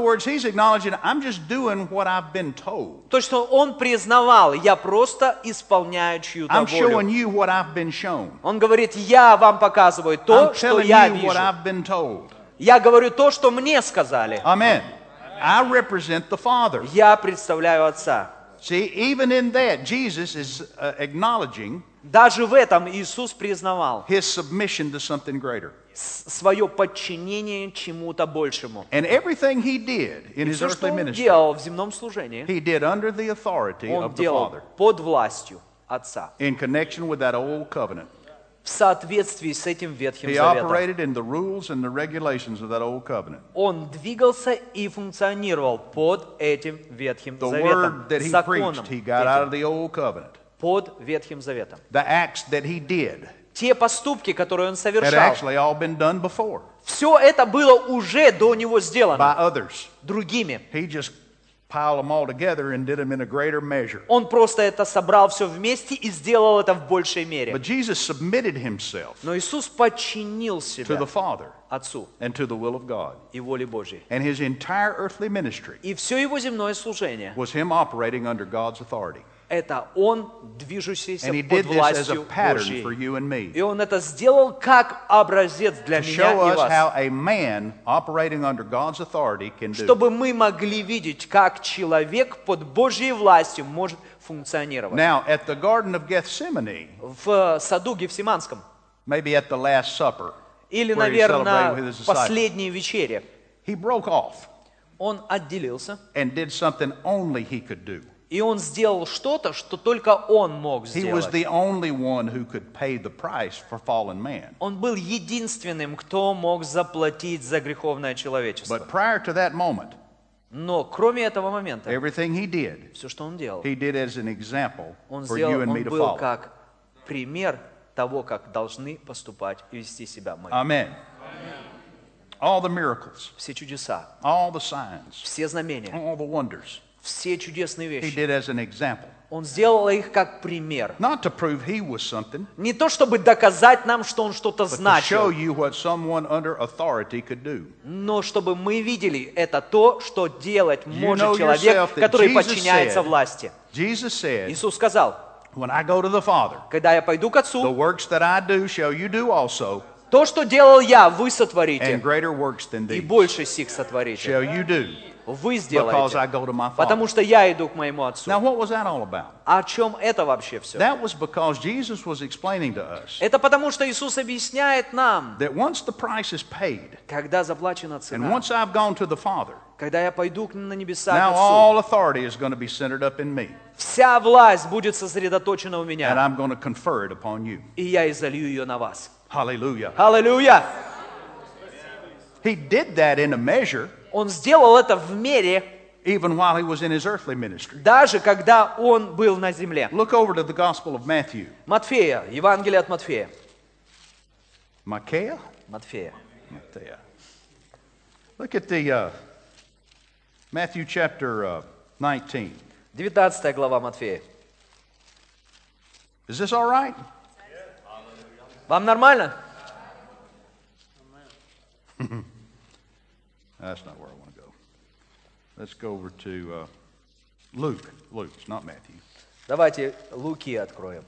То, что он признавал, я просто исполняю чью-то I'm showing волю. you what I've been shown. Он говорит, я вам показываю то, I'm что я what вижу. I've been told. Я говорю то, что мне сказали. Amen. I represent the Father. Я представляю Отца. See, even in that, Jesus is uh, acknowledging Даже в этом Иисус признавал his submission to something greater. Свое подчинение чему-то большему. And everything he did in И his все, что earthly он ministry, делал в земном служении, he did under the authority он of the делал Father под властью Отца. in connection with that old covenant. В соответствии с этим Ветхим He Заветом. operated in the rules and the regulations of that old covenant. Он двигался и функционировал под этим Ветхим The Заветом. word that he законом preached, he got out of этим, the old covenant. под Ветхим Заветом. The acts that he did Те поступки, которые он совершал, все это было уже до него сделано другими. Он просто это собрал все вместе и сделал это в большей мере. But Jesus submitted himself Но Иисус подчинил to себя the Father Отцу and to the will of God. и воле Божьей. And his entire earthly ministry И все его земное служение was him operating under God's authority. – это он, движущийся под властью Божьей. И он это сделал как образец для меня и вас. Чтобы мы могли видеть, как человек под Божьей властью может функционировать. Now, at the Garden of Gethsemane, В саду Гефсиманском maybe at the Last Supper, или, наверное, последней вечере, he broke off он отделился, and did something only he could do. И он сделал что-то, что только он мог He was сделать. the only one who could pay the price for fallen man. Он был единственным, кто мог заплатить за греховное человечество. But prior to that moment, Но кроме этого момента, everything he did, все, что он делал, he did as an example он for сделал, you and me он to был follow. как пример того, как должны поступать и вести себя мы. Amen. All the miracles, Все чудеса, all the signs, все знамения, all the wonders, все чудесные he вещи. did as an example. Он сделал их как пример. Not to prove he was something, Не то, чтобы доказать нам, что он что-то значил, но чтобы мы видели, это то, что делать может человек, который подчиняется власти. Иисус сказал, когда я пойду к Отцу, то, что делал я, вы сотворите, и больше сих сотворите. Вы сделаете, потому что я иду к моему Отцу. Now, what was that all about? О чем это вообще все? That was because Jesus was explaining to us Это потому, что Иисус объясняет нам, that once the price is paid, когда заплачена and цена, once I've gone to the Father, когда я пойду на небеса now all authority is going to be centered up in me, вся власть будет сосредоточена у and меня, I'm going to confer it upon you. и я изолью ее на вас. Hallelujah. Аллилуйя! He did that in a measure, Он сделал это в мере, even while he was in his earthly ministry. даже когда он был на земле. Look over to the Gospel of Matthew. Матфея, Евангелие от Матфея. Micaiah? Матфея. Matthew. Look at the uh, Matthew chapter uh, 19. 19 глава Матфея. Is this all right? Вам нормально? That's not where I want to go. Let's go over to uh, Luke. Luke, it's not Matthew. Давайте Луки откроем.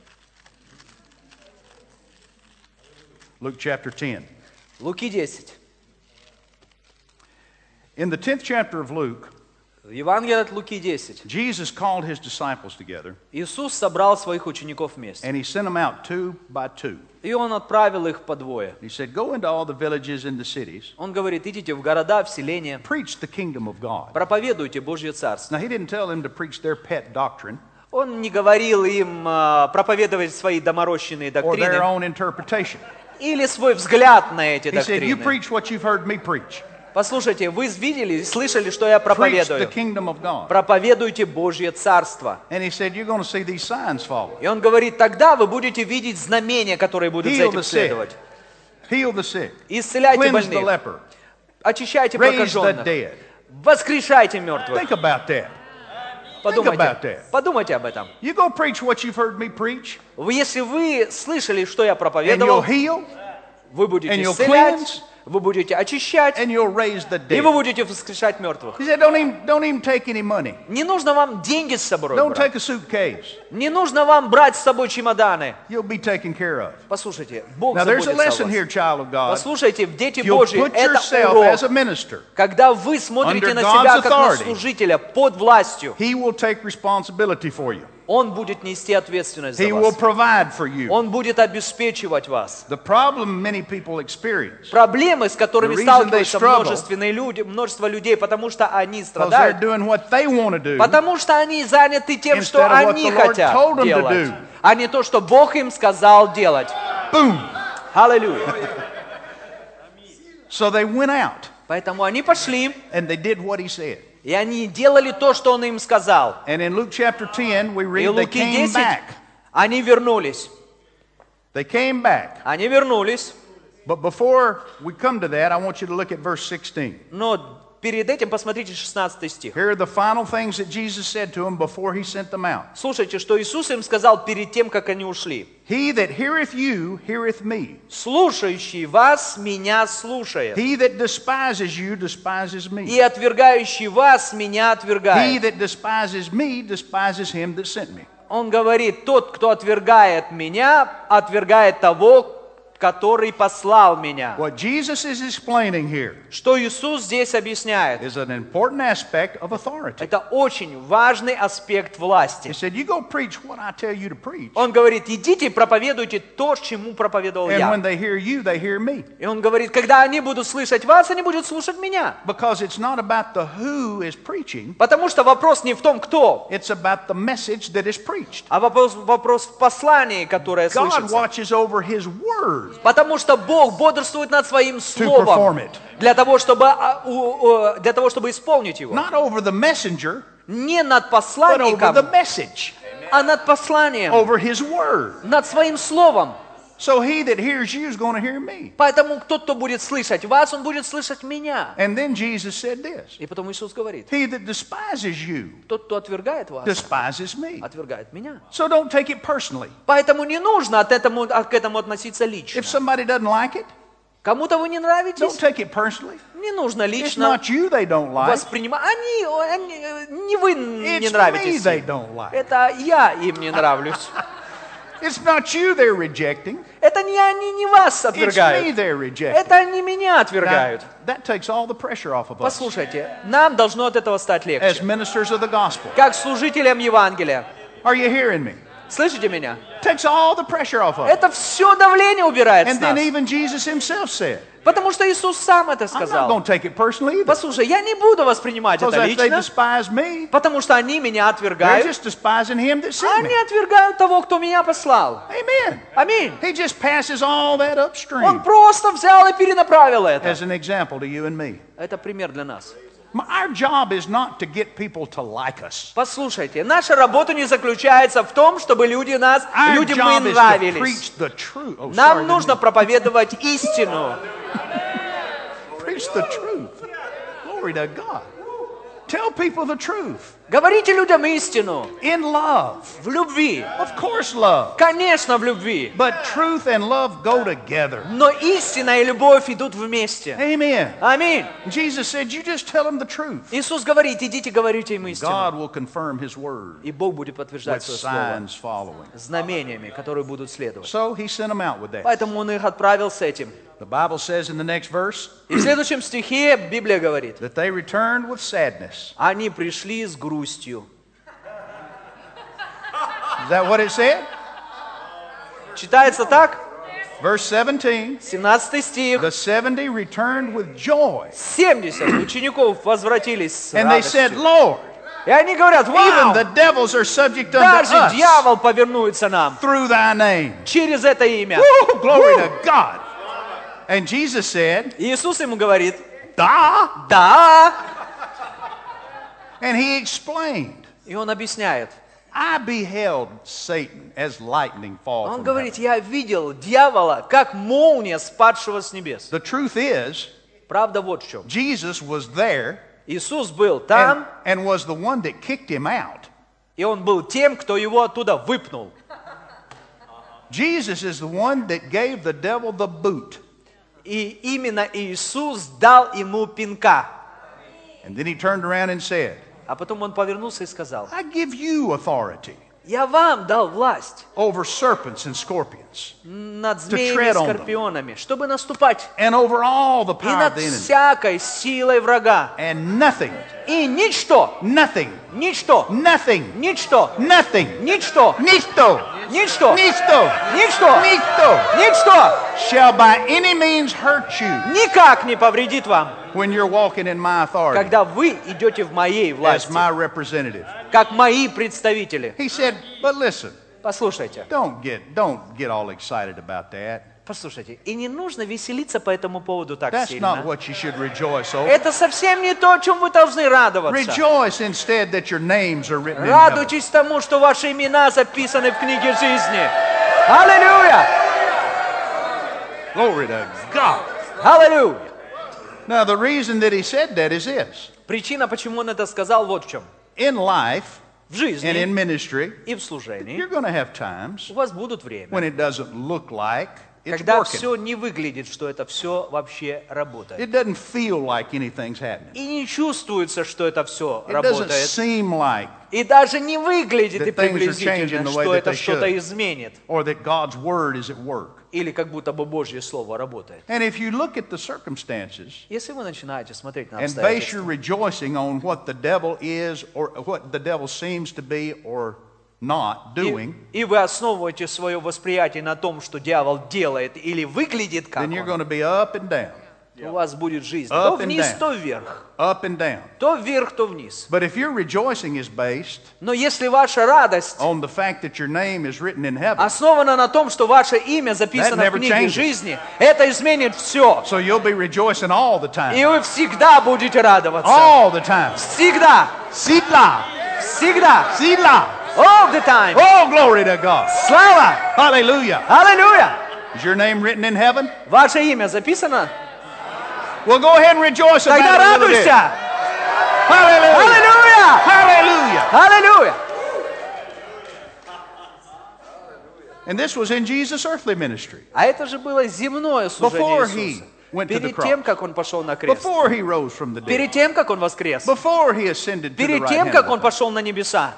Luke chapter 10. Луки 10. In the 10th chapter of Luke, Евангелие от Луки 10. Jesus called his disciples together Иисус собрал своих учеников вместе. and he sent them out two by two. И Он отправил их по двое. He said, Go into all the villages and the cities, Он говорит, идите в города, в селения, preach the kingdom of God. проповедуйте Божье Царство. Now, he didn't tell them to preach their pet doctrine Он не говорил им а, проповедовать свои доморощенные or their доктрины own interpretation. или свой взгляд на эти He said, You доктрины. preach what you've heard me preach. Послушайте, вы видели, слышали, что я проповедую? Проповедуйте Божье Царство. И он говорит, тогда вы будете видеть знамения, которые будут за этим следовать. Исцеляйте больных, очищайте прокаженных, воскрешайте мертвых. Подумайте, подумайте об этом. Если вы слышали, что я проповедовал, вы будете исцелять, вы будете очищать, and you'll raise the и вы dead. будете воскрешать мертвых. He said, Don't even, don't even take any money. Не нужно вам деньги с собой Don't брать. take a suitcase. Не нужно вам брать с собой чемоданы. You'll be taken care of. Послушайте, Бог Now, there's a заботится о lesson here, вас. child of God. Послушайте, дети You'll Божьи, put это yourself as a урок. minister. Когда вы смотрите under на God's себя как на служителя под властью, He will take responsibility for you. Он будет нести ответственность He за will вас. provide for you. Он будет обеспечивать вас. The problem many people experience Проблемы, с которыми The reason they сталкиваются struggle- множественные люди, множество людей, потому что они because they're страдают, doing what they want to do потому что они заняты тем, что Instead of what они the Lord told хотят them to делать, do. а не то, что Бог им сказал делать. boom. Аллилуйя. So they went out Поэтому они пошли, and they did what he said. И они делали то, что Он им сказал. And in Luke chapter 10, we И read they Луки came 10, back. они вернулись. They came back. Они вернулись, But before we come to that, I want you to look at verse 16. но перед этим посмотрите 16 стих. Here are the final things that Jesus said to them before he sent them out. Слушайте, что Иисус им сказал перед тем, как они ушли. He that heareth you heareth me. «Слушающий вас, меня слушает, He that despises you despises me. и отвергающий вас, меня He отвергает». that despises me despises him that sent me. Он говорит, тот, кто отвергает меня, отвергает того, который послал меня. What Jesus is explaining here Что Иисус здесь объясняет? is an important aspect of authority. Это очень важный аспект He власти. said, You go preach what I tell you to preach. Он говорит, идите проповедуйте то, чему проповедовал And я. when they hear you, they hear me. И он говорит, когда они будут слышать вас, они будут слушать меня. Because it's not about the who is preaching, Потому что вопрос не в том, кто, it's about the message that is preached. а вопрос, вопрос в послании, которое God слышится. watches over His word. Потому что Бог бодрствует над своим словом для того, чтобы, а, для того, чтобы исполнить его. Не над посланником, а над посланием, над своим словом. So he that hears you is going to hear me. Поэтому тот, кто будет слышать вас, он будет слышать меня. And then Jesus said this И потом Иисус говорит, He that despises you тот, кто отвергает вас, despises me. отвергает меня. So don't take it personally. Поэтому не нужно от этому, к этому относиться лично. If somebody doesn't like it, Кому-то вы не don't нравитесь, take it personally. не нужно It's лично not you they don't like, воспринимать. Они, они, не вы не it's me нравитесь. they don't like. Это я им не нравлюсь. It's not you they're rejecting, Это не они, не вас it's me отвергают. they're rejecting. Это они меня Now, отвергают. that takes all the pressure off of us Послушайте, нам должно от этого стать as легче. ministers of the gospel. Как служителям Евангелия. Are you hearing me? Слышите меня? Takes all the pressure off of us. Это все давление убирает с And then нас. even Jesus himself said, Потому что Иисус сам это сказал. Послушай, я не буду воспринимать это лично, me, потому что они меня отвергают. Они отвергают того, кто меня послал. Аминь. Он просто взял и перенаправил это. Это пример для нас. Послушайте, наша работа не заключается в том, чтобы люди нас, Our людям мы нравились. Oh, Нам нужно проповедовать истину. preach the truth. Glory to God. Tell people the truth Говорите людям истину in love. в любви. Of course, love. Конечно, в любви. But truth and love go together. Но истина и любовь идут вместе. Amen. Аминь. Jesus said, You just tell them the truth. Иисус говорит, идите говорите им истину. God will confirm His word И Бог будет подтверждать свое слово signs following. знамениями, которые будут следовать. So He sent them out with that. Поэтому Он их отправил с этим. The Bible says in the next verse И в следующем стихе Библия говорит, that they returned with sadness. они пришли с грустью. Is that what it said? Читается так, Verse 17 17 стих. The 70 returned with joy. 70 учеников возвратились с And they said, радостью. Lord, И они говорят, even the вау, devils are subject unto даже us дьявол повинуется нам through thy name. через это имя. Woo, glory to God. And Jesus said, И Иисус ему говорит, Da. да. And he explained, И он объясняет. I beheld Satan as lightning fall Он from говорит, heaven. я видел дьявола, как молния, спадшего с небес. The truth is, Правда вот в чем. Jesus was there Иисус был and, там, and was the one that kicked him out. и он был тем, кто его оттуда выпнул. Jesus is the one that gave the devil the boot. И именно Иисус дал ему пинка. And then he turned around and said, А потом он повернулся и сказал, I give you authority я вам дал власть over serpents and scorpions над tread змеями и on them. скорпионами, чтобы наступать and over all the и power of над the enemy. всякой силой врага. And nothing, И ничто, nothing, ничто, nothing, ничто, nothing, ничто, nisto, ничто, nisto, ничто, nisto ничто shall by any means hurt you никак не повредит вам, when you're walking in my authority когда вы идете в моей as власти, my representative. как мои представители. He said, but listen, Послушайте, don't get, don't get all excited about that. послушайте, и не нужно веселиться по этому поводу так That's сильно. not what you should rejoice over. Это совсем не то, о чем вы должны радоваться. Rejoice instead that your names are written. Радуйтесь тому, что ваши имена записаны в книге жизни. Аллилуйя! Glory to God. Аллилуйя! Now, the reason that he said that is this. Причина, почему он это сказал, вот в чем. In life В and in жизни ministry, и в служении you're going to have times у вас будут время, when it doesn't look like it's когда working. все не выглядит, что это все вообще работает. It doesn't feel like anything's happening. И не чувствуется, что это все It doesn't работает. seem like, И даже не выглядит и приблизительно, что это что-то изменит. or that God's word is at work. Или как будто бы Божье Слово работает. And if you look at the circumstances Если вы начинаете смотреть на and base обстоятельства, your rejoicing on what the devil is or what the devil seems to be or not doing, и, и вы основываете свое восприятие на том, что дьявол делает или выглядит как then you're он, going to be up and down, у вас будет жизнь Up то and вниз, down. то вверх. up and down. То вверх, то вниз. But if your rejoicing is based Но если ваша радость on the fact that your name is written in heaven, основана на том, что ваше имя записано That в never книге changes. жизни, это изменит все. so you'll be rejoicing all the И time. вы всегда будете радоваться. All the time. Всегда. Sidla, Всегда. Sidla. All the time. Oh, glory to God. Слава! Hallelujah. Аллилуйя! Is your name written in heaven? Ваше имя записано? Well, go ahead and rejoice about Тогда it a little bit. радуйся! Hallelujah. Аллилуйя! Hallelujah. Аллилуйя! And this was in Jesus' earthly ministry. А это же было земное служение Before Иисуса. he went to the Перед тем, cross. как Он пошел на крест. Before he rose from the dead. Перед тем, как Он воскрес. Before he ascended to the Перед right тем, hand как of Он the Father. пошел на небеса.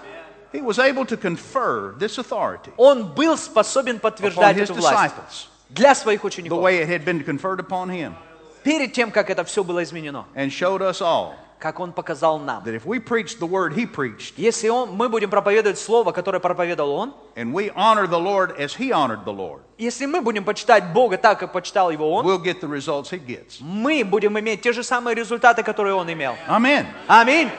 He was able to confer this authority Он был способен upon подтверждать his эту власть disciples для своих the учеников. way it had been conferred upon him Перед тем, как это все было изменено. and showed us all Как Он показал нам. that if we preach the word he preached Если он, мы будем проповедовать Слово, которое проповедовал Он, and we honor the Lord as he honored the Lord, если мы будем почитать Бога так, как почитал Его Он, we'll get the results he gets. мы будем иметь те же самые результаты, которые Он имел. Amen. Аминь.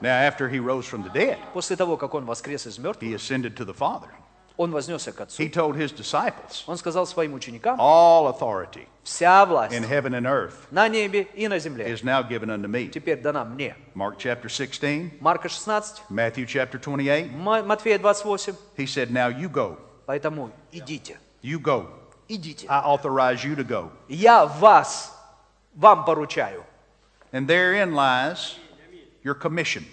Now, after he rose from the dead, После того, как Он воскрес из мертвых, he ascended to the Father. Он вознесся к Отцу. He told his disciples, Он сказал своим ученикам, All authority вся власть in heaven and earth на небе и на земле is now given unto me. теперь дана мне. Mark chapter 16, Марка 16, Matthew chapter 28. Ма- Матфея 28. He said, Now you go. Поэтому идите, You go. идите. I authorize you to go. Я вас, вам поручаю. And therein lies your commission.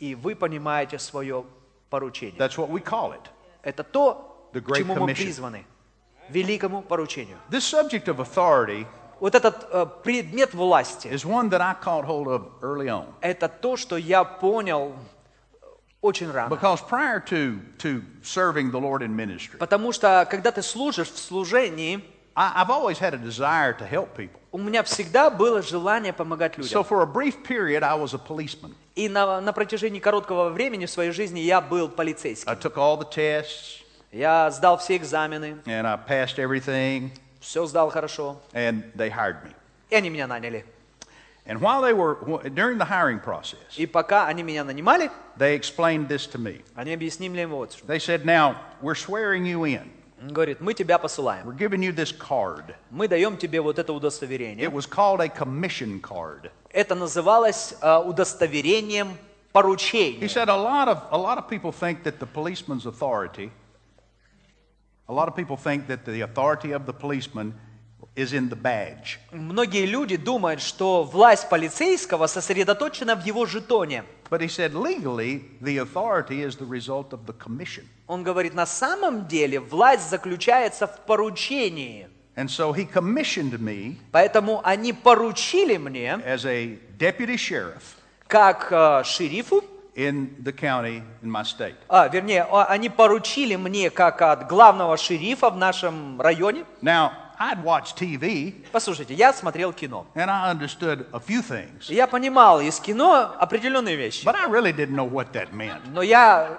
и вы понимаете свое поручение. That's what we call it. Это то, к чему мы призваны. Великому поручению. This subject of authority Вот этот э, предмет власти, is one that I caught hold of early on. это то, что я понял э, очень рано. Because prior to, to serving the Lord in ministry, Потому что, когда ты служишь в служении, I, I've always had a desire to help people. у меня всегда было желание помогать So людям. for a brief period, I was a policeman. И на, на протяжении короткого времени в своей жизни я был полицейским. I took all the tests Я сдал все экзамены, and I passed everything, все сдал хорошо, and they hired me. и они меня наняли. And while they were during the hiring process, И пока они меня нанимали, they explained this to me. они объяснили мне вот что. They said, "Now we're swearing you in. Говорит, мы тебя посылаем. We're giving you this card. Мы даем тебе вот это It удостоверение. was called a commission card." Это называлось э, удостоверением He поручения. said a lot of a lot of people think that the policeman's authority, a lot of people think that the authority of the policeman is in the badge. Многие люди думают, что власть полицейского сосредоточена в его жетоне. But he said legally the authority is the result of the commission. Он говорит, на самом деле власть заключается в поручении. And so he commissioned me Поэтому они поручили мне, as a deputy sheriff как э, шерифу, in the county in my state. а, вернее, а, они поручили мне, как от главного шерифа в нашем районе. Now, I'd watched TV Послушайте, я смотрел кино. and I understood a few things, И Я понимал из кино определенные вещи. but I really didn't know what that meant. Но я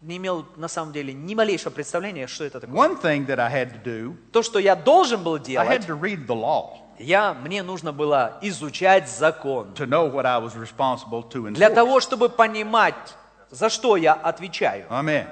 не имел на самом деле ни малейшего представления, что это такое. One thing that I had to do, То, что я должен был I had делать, to read the law я, мне нужно было изучать закон. to know what I was responsible to Для того, чтобы понимать, за что я отвечаю. Amen.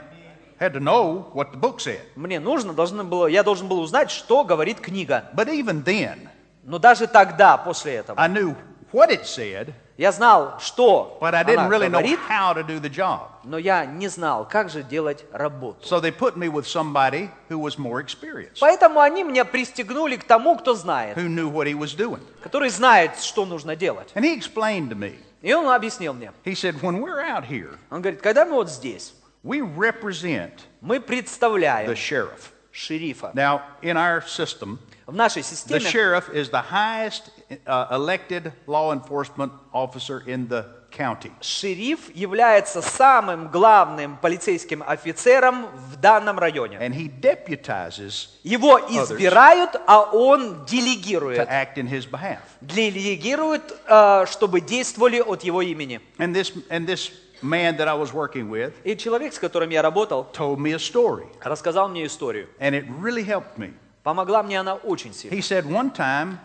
Had to know what the book said. Мне нужно, должно было, я должен был узнать, что говорит книга. But even then, Но даже тогда, после этого, I knew what it said, я знал, что but I она didn't really know говорит, how to do the job. но я не знал, как же делать работу. So they put me with somebody who was more experienced, Поэтому они меня пристегнули к тому, кто знает, who knew what he was doing. который знает, что нужно делать. And he explained to me, И он объяснил мне. he said, when we're out here, Он говорит, когда мы вот здесь, we represent мы the представляем sheriff. шерифа. Now, in our system, В нашей the системе sheriff is the highest uh, elected law enforcement officer in the county. шериф является самым главным полицейским офицером в данном районе. And he deputizes Его избирают, а он to делегирует. act in his behalf. Делегирует, э, чтобы действовали от его имени. And this, and this man that I was working with И человек, с которым я работал, told me a story, рассказал мне историю. and it really helped me. Помогла мне она очень сильно. He said one time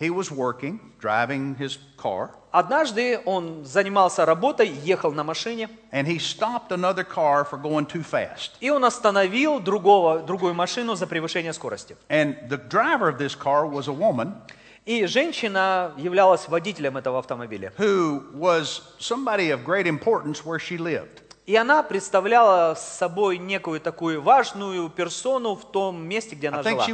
he was working, driving his car, Однажды он занимался работой, ехал на машине, and he stopped another car for going too fast. и он остановил другого, другую машину за превышение скорости. And the driver of this car was a woman И женщина являлась водителем этого автомобиля. who was somebody of great importance where she lived. И она представляла собой некую такую важную персону в том месте, где I она жила.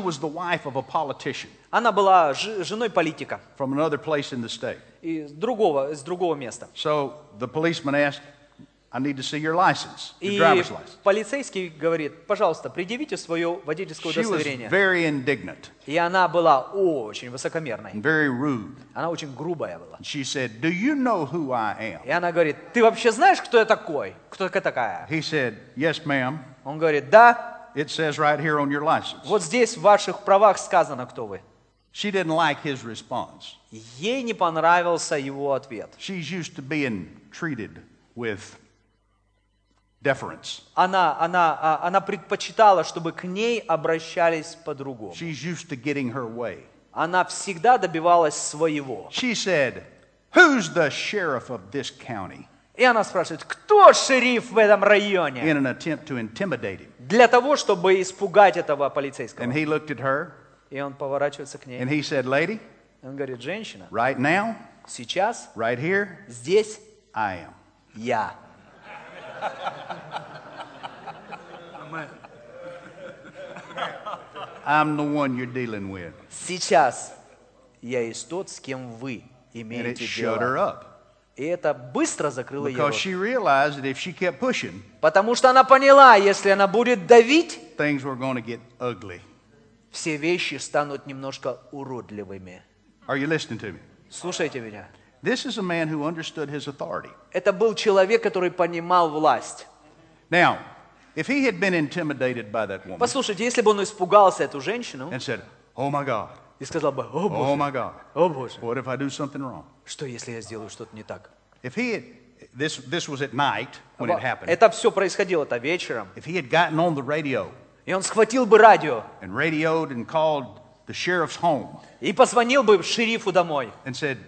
Она была женой политика from another place in the state. из другого, из другого места. So the policeman asked, I need to see your license, your И driver's license. полицейский говорит, пожалуйста, предъявите свое водительское She was удостоверение. very indignant И она была очень высокомерной. very rude. Она очень грубая была. She said, Do you know who I am? И она говорит, ты вообще знаешь, кто я такой? Кто я такая? He said, Yes, ma'am. Он говорит, да, It says right here on your license. вот здесь в ваших правах сказано, кто вы. She didn't like his response. Ей не понравился его ответ. She's used to being treated with deference. Она, она, а, она предпочитала, чтобы к ней обращались по-другому. She's used to getting her way. Она всегда добивалась своего. She said, Who's the sheriff of this county? И она спрашивает, кто шериф в этом районе? in an attempt to intimidate him. Для того, чтобы испугать этого And полицейского. he looked at her И он поворачивается к ней. and he said, Lady, Он говорит, женщина, right now, сейчас, right here, здесь I am. я. I'm the one you're dealing with. Сейчас я есть тот, с кем вы And it имеете shut her дело. up. И это быстро закрыло ее because рот. she realized that if she kept pushing, Потому что она поняла, если она будет давить, things were going to get ugly. Все вещи станут немножко уродливыми. Are you listening to me? Слушайте меня. This is a man who understood his authority. Это был человек, который понимал власть. Now, if he had been intimidated by that woman Послушайте, если бы он испугался эту женщину and said, Oh my God, и сказал бы, о oh боже, my God, о боже, what if I do something wrong? что если я сделаю что-то не так? If he had, this, this was at night when it happened. Это все происходило-то вечером. If he had gotten on the radio И он схватил бы радио and radioed and called the sheriff's home и позвонил бы шерифу домой. and said,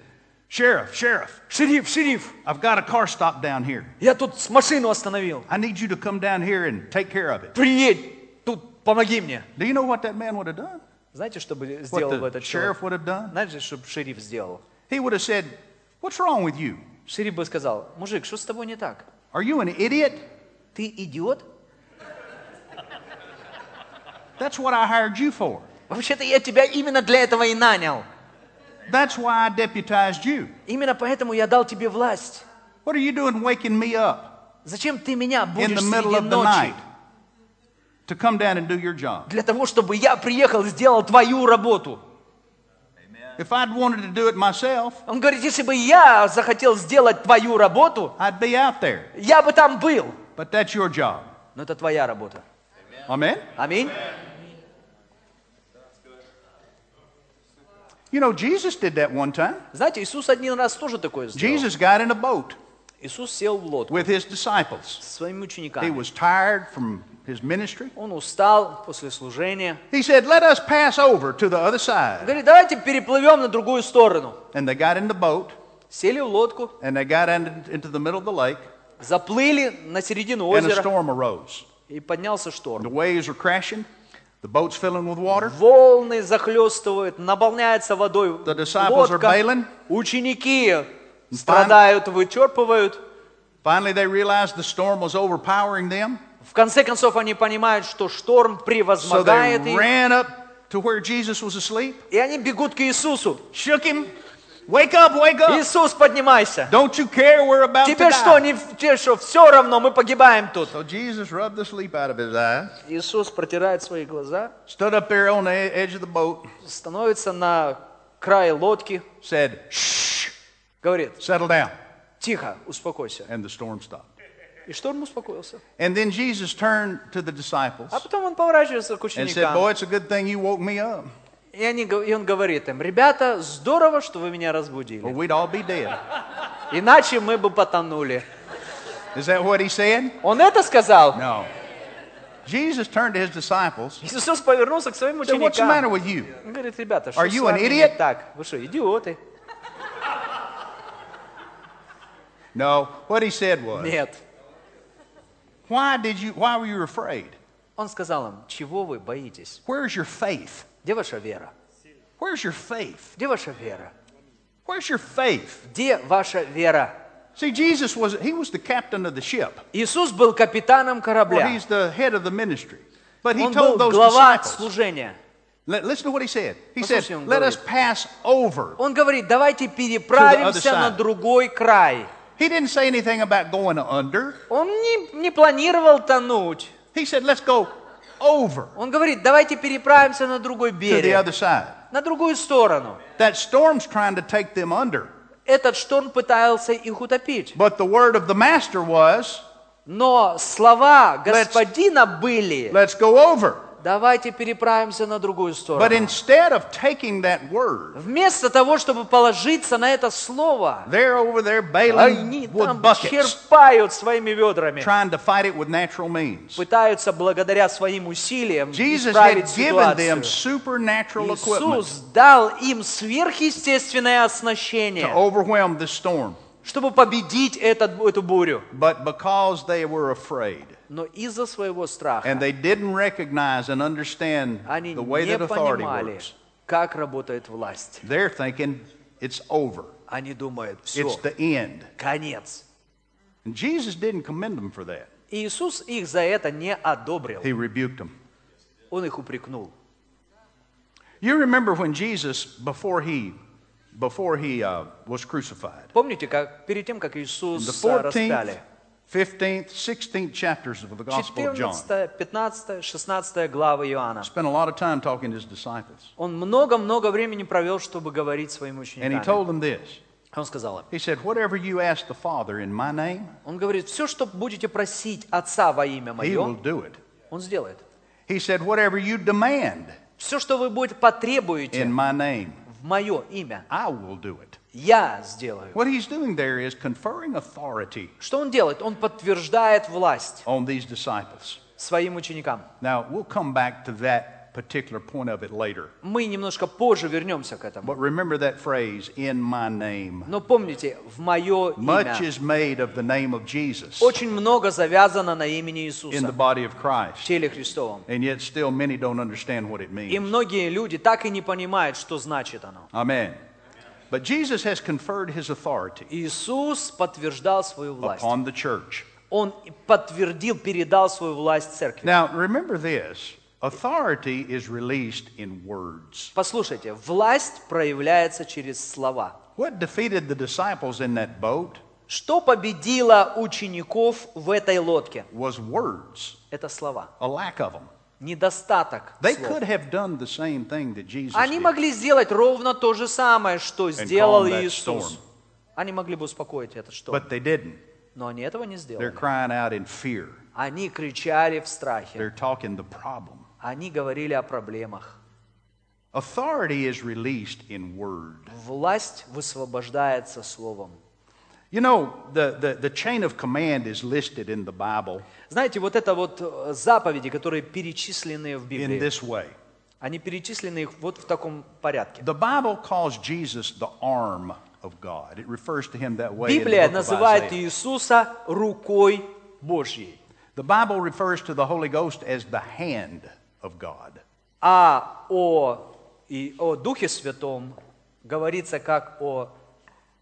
Sheriff, Sheriff, Шериф, шериф, I've got a car stop down here. я тут машину остановил. I need you to come down here and take care of it. Приедь, тут помоги мне. Do you know what that man would have done? Знаете, что бы сделал бы этот sheriff человек? would have done? Знаете, что шериф сделал? He would have said, What's wrong with you? Шериф бы сказал, мужик, что с тобой не так? Are you an idiot? Ты идиот? That's what I hired you for. Вообще-то я тебя именно для этого и нанял. That's why I deputized you. Именно поэтому я дал тебе власть. What are you doing waking me up Зачем ты меня in будешь the middle среди of the ночи? night to come down and do your job? Для того, чтобы я приехал и сделал твою работу. If I'd wanted to do it myself, Он говорит, если бы я захотел сделать твою работу, I'd be out there. я бы там был. But that's your job. Но это твоя работа. Amen? Аминь. You know, Jesus did that one time. Знаете, Иисус один раз тоже такое сделал. Jesus got in a boat Иисус сел в лодку with his disciples. со своими He учениками. was tired from his ministry. Он устал после служения. He said, Let us pass over to the other side. Говорит, давайте переплывем на другую сторону. And they got in the boat Сели в лодку, and they got in, into the middle of the lake, заплыли на середину and a озера, storm arose. и поднялся The шторм. waves were crashing, the boat's filling with water. Волны захлестывают, наполняется водой The disciples are лодка. bailing. Ученики страдают, вычерпывают. Finally, they realized the storm was overpowering them, В конце концов они понимают, что шторм so they превозмогает их. ran up to where Jesus was asleep, И они бегут к Иисусу. shook him. Wake up, wake up. Иисус, поднимайся. Don't you care we're about to Тебе что, die? не, тебе что, все равно, мы погибаем тут. So Jesus rubbed the sleep out of his eyes, Иисус протирает свои глаза, stood up there on the e- edge of the boat, становится на крае лодки, said, Shh, говорит, settle down. тихо, успокойся. And the storm stopped. И шторм успокоился. And then Jesus turned to the disciples А потом он поворачивается к and said, Boy, ученикам. it's a good thing you woke me up, И, они, и он говорит им, ребята, здорово, что вы меня or разбудили. we'd all be dead. Иначе мы бы потонули. Is that what he said? Он это сказал? No. Jesus turned to his disciples Иисус повернулся к своим said, What's the matter ученикам. with you? Он говорит, ребята, что Are you an idiot? так? Вы что, идиоты? No. What he said was, Нет. Why did you why were you afraid? Он сказал им, чего вы боитесь? Where's your faith? Где ваша вера? Where's your faith? Где ваша вера? Where's your faith? Где ваша вера? See, Jesus was he was the captain of the ship. Иисус был капитаном Or корабля. he's the head of the ministry. But he Он был told those глава disciples, служения. Let- listen to what he said. He said, Послушайте, он Let говорит. us pass over. Он говорит, давайте переправимся side. на другой край. He didn't say anything about going under. Он не, не планировал тонуть. He said, Let's go over Он говорит, давайте переправимся на другой to the берег, other side. на другую сторону. That storm's trying to take them under. Этот шторм пытался их утопить. But the word of the master was, Но слова господина были, Let's go over. Давайте переправимся на другую But сторону. instead of taking that word, Вместо того, чтобы положиться на это слово, they're over there они bailing with там buckets, черпают своими ведрами, trying to fight it with natural means. пытаются благодаря своим усилиям Jesus исправить given them ситуацию. supernatural Иисус дал им сверхъестественное to оснащение, overwhelm this storm. чтобы победить этот, эту бурю. But because they were afraid Но из-за своего страха and they didn't recognize and understand они the way не that authority понимали, works, как работает власть. they're thinking it's over. Они думают, все, It's the end. конец. And Jesus didn't commend them for that. И Иисус их за это не одобрил. He rebuked them. Он их упрекнул. You remember when Jesus, before he before he uh, was crucified. Помните, как перед тем, как In the Иисус а, 14th, распяли? 15th, 16th chapters of the Gospel of John. 14, 15, 16 главы Иоанна. Spent a lot of time talking to his disciples. Он много-много времени провел, чтобы говорить своим And he ученикам. told them this. Он сказал им, He said, Whatever you ask the Father in my name, он говорит, все, что будете просить Отца во имя he will Мое, do it. Он сделает. He said, Whatever you demand Все, что вы будете потребуете in my name, в Мое имя, I will do it. Я сделаю. What he's doing there is conferring authority Что Он делает? Он подтверждает власть on these disciples. своим ученикам. Now, we'll come back to that particular point of it later. Мы немножко позже вернемся к этому. But remember that phrase, in my name. Но помните, в Мое Much is made of the name of Jesus очень много завязано на имени in the Иисуса body of в Christ. теле Христовом. And yet, still, many don't understand what it И means. многие люди так и не понимают, что значит оно. Amen. But Jesus has conferred his authority Иисус подтверждал свою власть. upon the church. Он подтвердил, передал свою власть церкви. Now, remember this authority is released in words. Послушайте, власть проявляется через слова. What defeated the disciples in that boat Что победило учеников в этой лодке? was words, Это слова. a lack of them. Недостаток They слов. could have done the same thing that Jesus Они did. могли сделать ровно то же самое, что сделал Иисус. storm. Они могли бы успокоить этот шторм. But they didn't. Но они этого не They're сделали. crying out in fear. Они кричали в страхе. They're talking the problem. Они говорили о проблемах. Authority is released in word. Власть высвобождается словом. You know, the, the, the chain of command is listed in the Bible Знаете, вот это вот э, заповеди, которые перечислены в in Библии, this way. они перечислены вот в таком порядке. The Bible calls Jesus the arm of God. It refers to him that way in Библия называет. Иисуса рукой Божьей, The Bible refers to the Holy Ghost as the hand of God. а о, и о Духе Святом говорится как о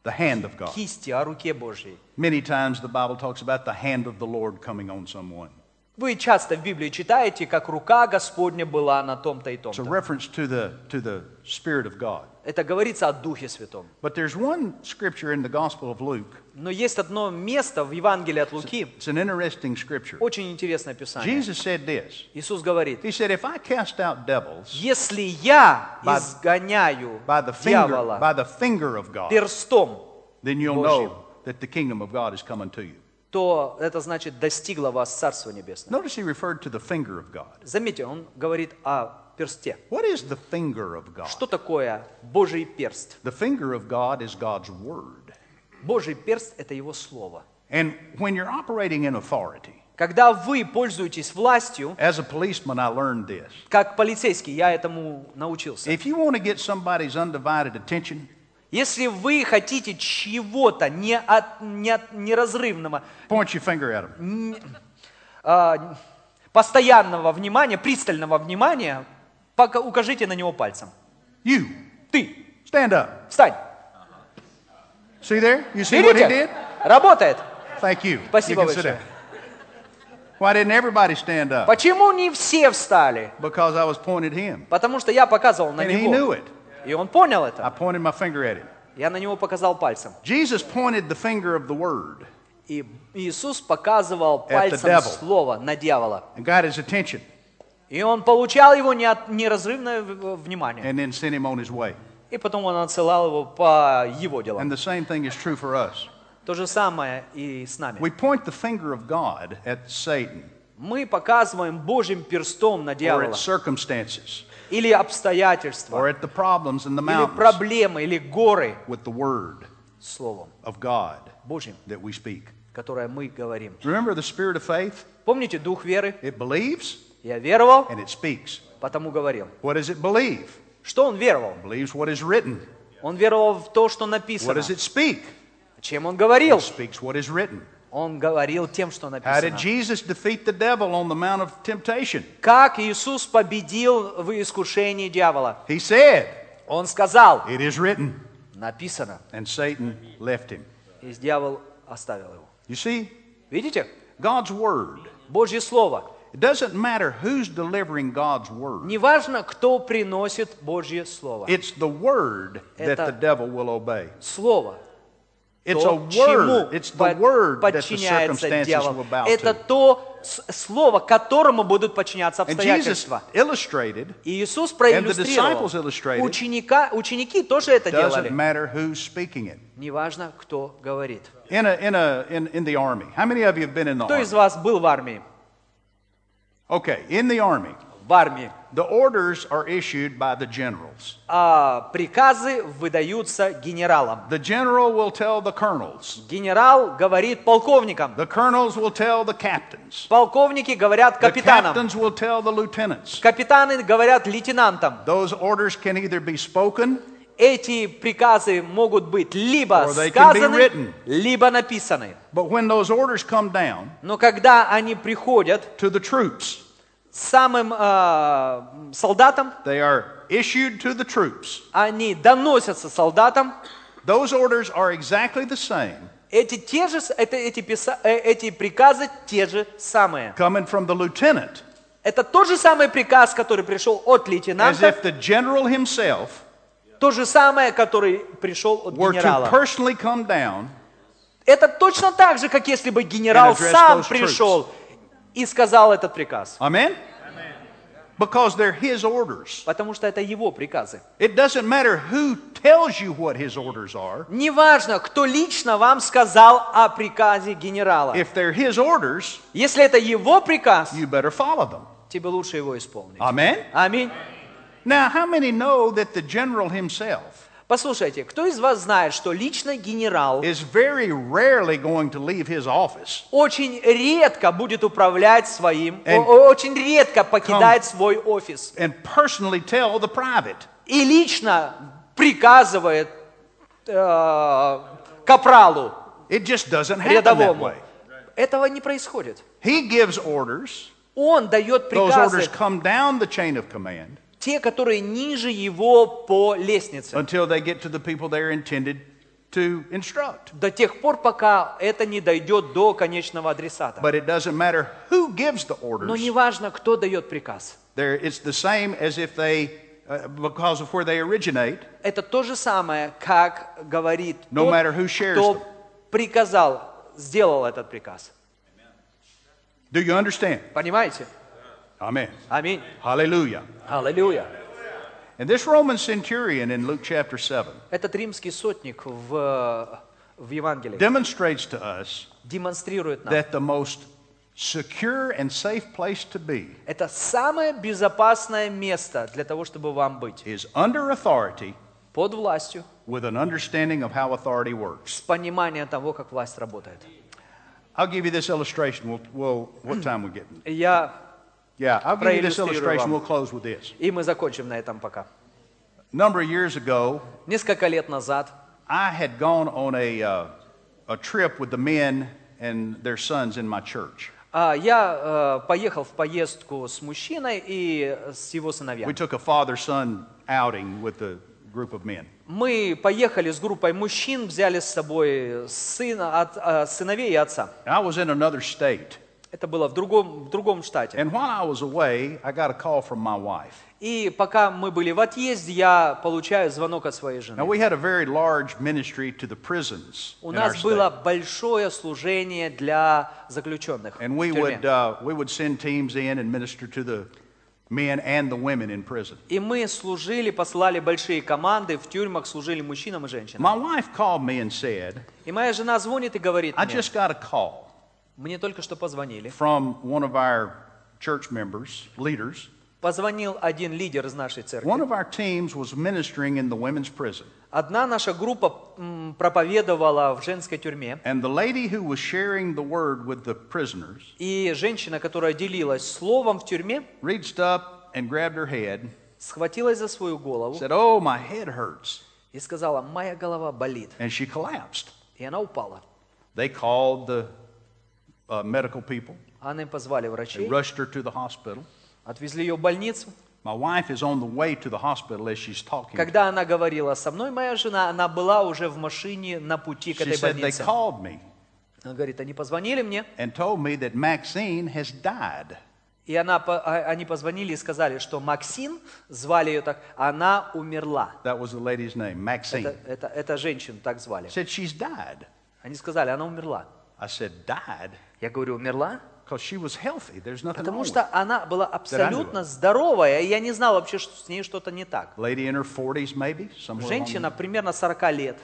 The hand of God. кисти, о руке Божьей. Many times the Bible talks about the hand of the Lord coming on someone. Вы часто в Библии читаете, как рука Господня была на том-то и It's a том-то. reference to the, to the Spirit of God. Это говорится о Духе Святом. But there's one scripture in the Gospel of Luke. Но есть одно место в Евангелии от Луки, It's an interesting scripture. очень интересное писание. Jesus said this. Иисус говорит, He said, If I cast out devils если я By- изгоняю by the finger, дьявола by the finger of God, перстом, then you'll Божьим. know that the kingdom of God is coming to you. То это значит достигло вас Царство Небесное. Notice he referred to the finger of God. Заметьте, он говорит о персте. What is the finger of God? Что такое Божий перст? The finger of God is God's word. Божий перст – это Его Слово. And when you're operating in authority, Когда вы пользуетесь властью, as a policeman, I learned this. как полицейский, я этому научился. If you want to get somebody's undivided attention, Если вы хотите чего-то не от- не от- неразрывного, point your finger at them. а, постоянного внимания, пристального внимания, пока укажите на него пальцем. You, Ты, stand up. встань. See there? You see what he did? Работает. Thank you. Спасибо can sit большое. down. Why didn't everybody stand up? Почему не все встали? Because I was pointing at him. Потому что я показывал на And he knew него. it. И он понял I это. pointed my finger at him. Я на него показал пальцем. Jesus pointed the finger of the word И Иисус показывал пальцем слово на дьявола. and got his attention И он получал его неразрывное внимание. and then sent him on his way. И потом он отсылал его по его And делам. the same thing is true for us. То же самое и с нами. We point the finger of God at Satan Мы показываем Божьим перстом на or дьявола. at circumstances Или обстоятельства, or at the problems in the или mountains проблемы, или горы with the word словом of God Божьим, that we speak. которое мы говорим. Remember the spirit of faith? Помните дух веры? It believes Я веровал, and it speaks. потому говорил. What does it believe? Что он веровал? It believes what is written. Он веровал в то, что What написано. does it speak? Чем он говорил? It speaks what is written. Он говорил тем, что How did написано. Jesus defeat the devil on the Mount of Temptation? Как Иисус победил в искушении дьявола? He said, Он сказал, It is written. написано. And Satan left him. И дьявол оставил его. You see, Видите? God's word Божье Слово it doesn't matter who's delivering God's word. Неважно, кто приносит Божье Слово. It's the word that the devil will obey. Слово. It's a то, чему word. It's the word that the подчиняется circumstances will bow Это to. то с- слово, которому будут подчиняться обстоятельства. И Иисус проиллюстрировал. Ученика, ученики тоже это делали. it. Неважно, кто говорит. A, a, Кто из вас был в армии? Okay, in the army, В армии. the orders are issued by the generals. А, приказы выдаются генералам. The general will tell the colonels. Генерал говорит полковникам. The colonels will tell the captains. Полковники говорят The капитанам. captains will tell the lieutenants. Капитаны говорят лейтенантам. Those orders can either be spoken Эти приказы могут быть либо Or they can be сказаны, written. либо написаны. But when those orders come down Но когда они приходят to the troops, самым э, солдатам, they are issued to the troops. они доносятся солдатам. Those orders are exactly the same Эти, те же, это, эти, писа- э, эти приказы те же самые. coming from the lieutenant Это тот же самый приказ, который пришел от as лейтенанта, if the general himself то же самое, который пришел от were to генерала. personally come down Это точно так же, как если бы генерал сам пришел и сказал этот приказ. Amen? Because they're his orders. Потому что это его приказы. It doesn't matter who tells you what his orders are. Неважно, кто лично вам сказал о приказе генерала. If they're his orders, Если это его приказ, you better follow them. тебе лучше его исполнить. Amen? Аминь. Now, how many know that the general himself Послушайте, кто из вас знает, что лично генерал is very rarely going to leave his office очень редко будет управлять своим, очень редко покидает свой офис and personally tell the private? и лично приказывает э, капралу It just doesn't happen that рядовому. way. Этого не происходит. He gives orders. Он дает Those orders приказы, come down the chain of command те, которые ниже его по лестнице, until they get to the people they're intended to instruct. до тех пор, пока это не дойдет до конечного адресата. But it doesn't matter who gives the Но orders. не важно, кто дает приказ. There, it's the same as if they, uh, because of where they originate, Это то же самое, как говорит No тот, matter who shares кто them. приказал, сделал этот приказ. do you understand? Понимаете? Amen. Аминь. Hallelujah. Аллилуйя. And this Roman centurion in Luke chapter 7 Этот римский сотник в, в Евангелии demonstrates to us демонстрирует нам, that the most secure and safe place to be это самое безопасное место для того, чтобы вам быть is under authority под властью, with an understanding of how authority works. с пониманием того, как власть работает. I'll give you this illustration. We'll, we'll, what time we getting? Я, Yeah, I'll give you this Проиллюстрирую illustration. вам. We'll close with this. и мы закончим на этом пока. A number of years ago, Несколько лет назад I had gone on a, uh, a trip with the men and their sons in my church. а, я э, поехал в поездку с мужчиной и с его We сыновьями. took a father son outing with a group of men. Мы поехали с группой мужчин, взяли с собой сына, от, э, сыновей и отца. And I was in another state. Это было в другом, в другом штате. And while I was away, I got a call from my wife. И пока мы были в отъезде, я получаю звонок от своей Now, жены. we had a very large ministry to the prisons У нас было большое служение для заключенных. And в we тюрьме. would, uh, we would send teams in and minister to the men and the women in prison. И мы служили, послали большие команды, в тюрьмах служили мужчинам и женщинам. My wife called me and said, И моя жена звонит и говорит I мне, just got a call мне только что позвонили. from one of our church members, leaders. Позвонил один лидер из нашей церкви. One of our teams was ministering in the women's prison. Одна наша группа проповедовала в женской тюрьме. And the lady who was sharing the word with the prisoners И женщина, которая делилась словом в тюрьме, reached up and grabbed her head, схватилась за свою голову said, Oh, my head hurts. и сказала, моя голова болит. And she collapsed. И она упала. They called the uh, medical people. Они позвали They врачей, rushed her to the hospital. отвезли ее в больницу. My wife is on the way to the hospital as she's talking. Когда она говорила со мной, моя жена, она была уже в машине на пути к She этой said, They больнице. called me Она говорит, они позвонили мне and told me that Maxine has died. И она, а- они позвонили и сказали, что Максин, звали ее так, она умерла. That was the lady's name, Maxine. Это, это, это женщину так звали. Said she's died. Они сказали, она умерла. I said, died? Я говорю, умерла? Because she was healthy. There's nothing wrong Потому что она была абсолютно здоровая, и я не знал вообще, что с ней что-то не так. her. Lady in her 40s, maybe, somewhere along Женщина примерно 40 лет.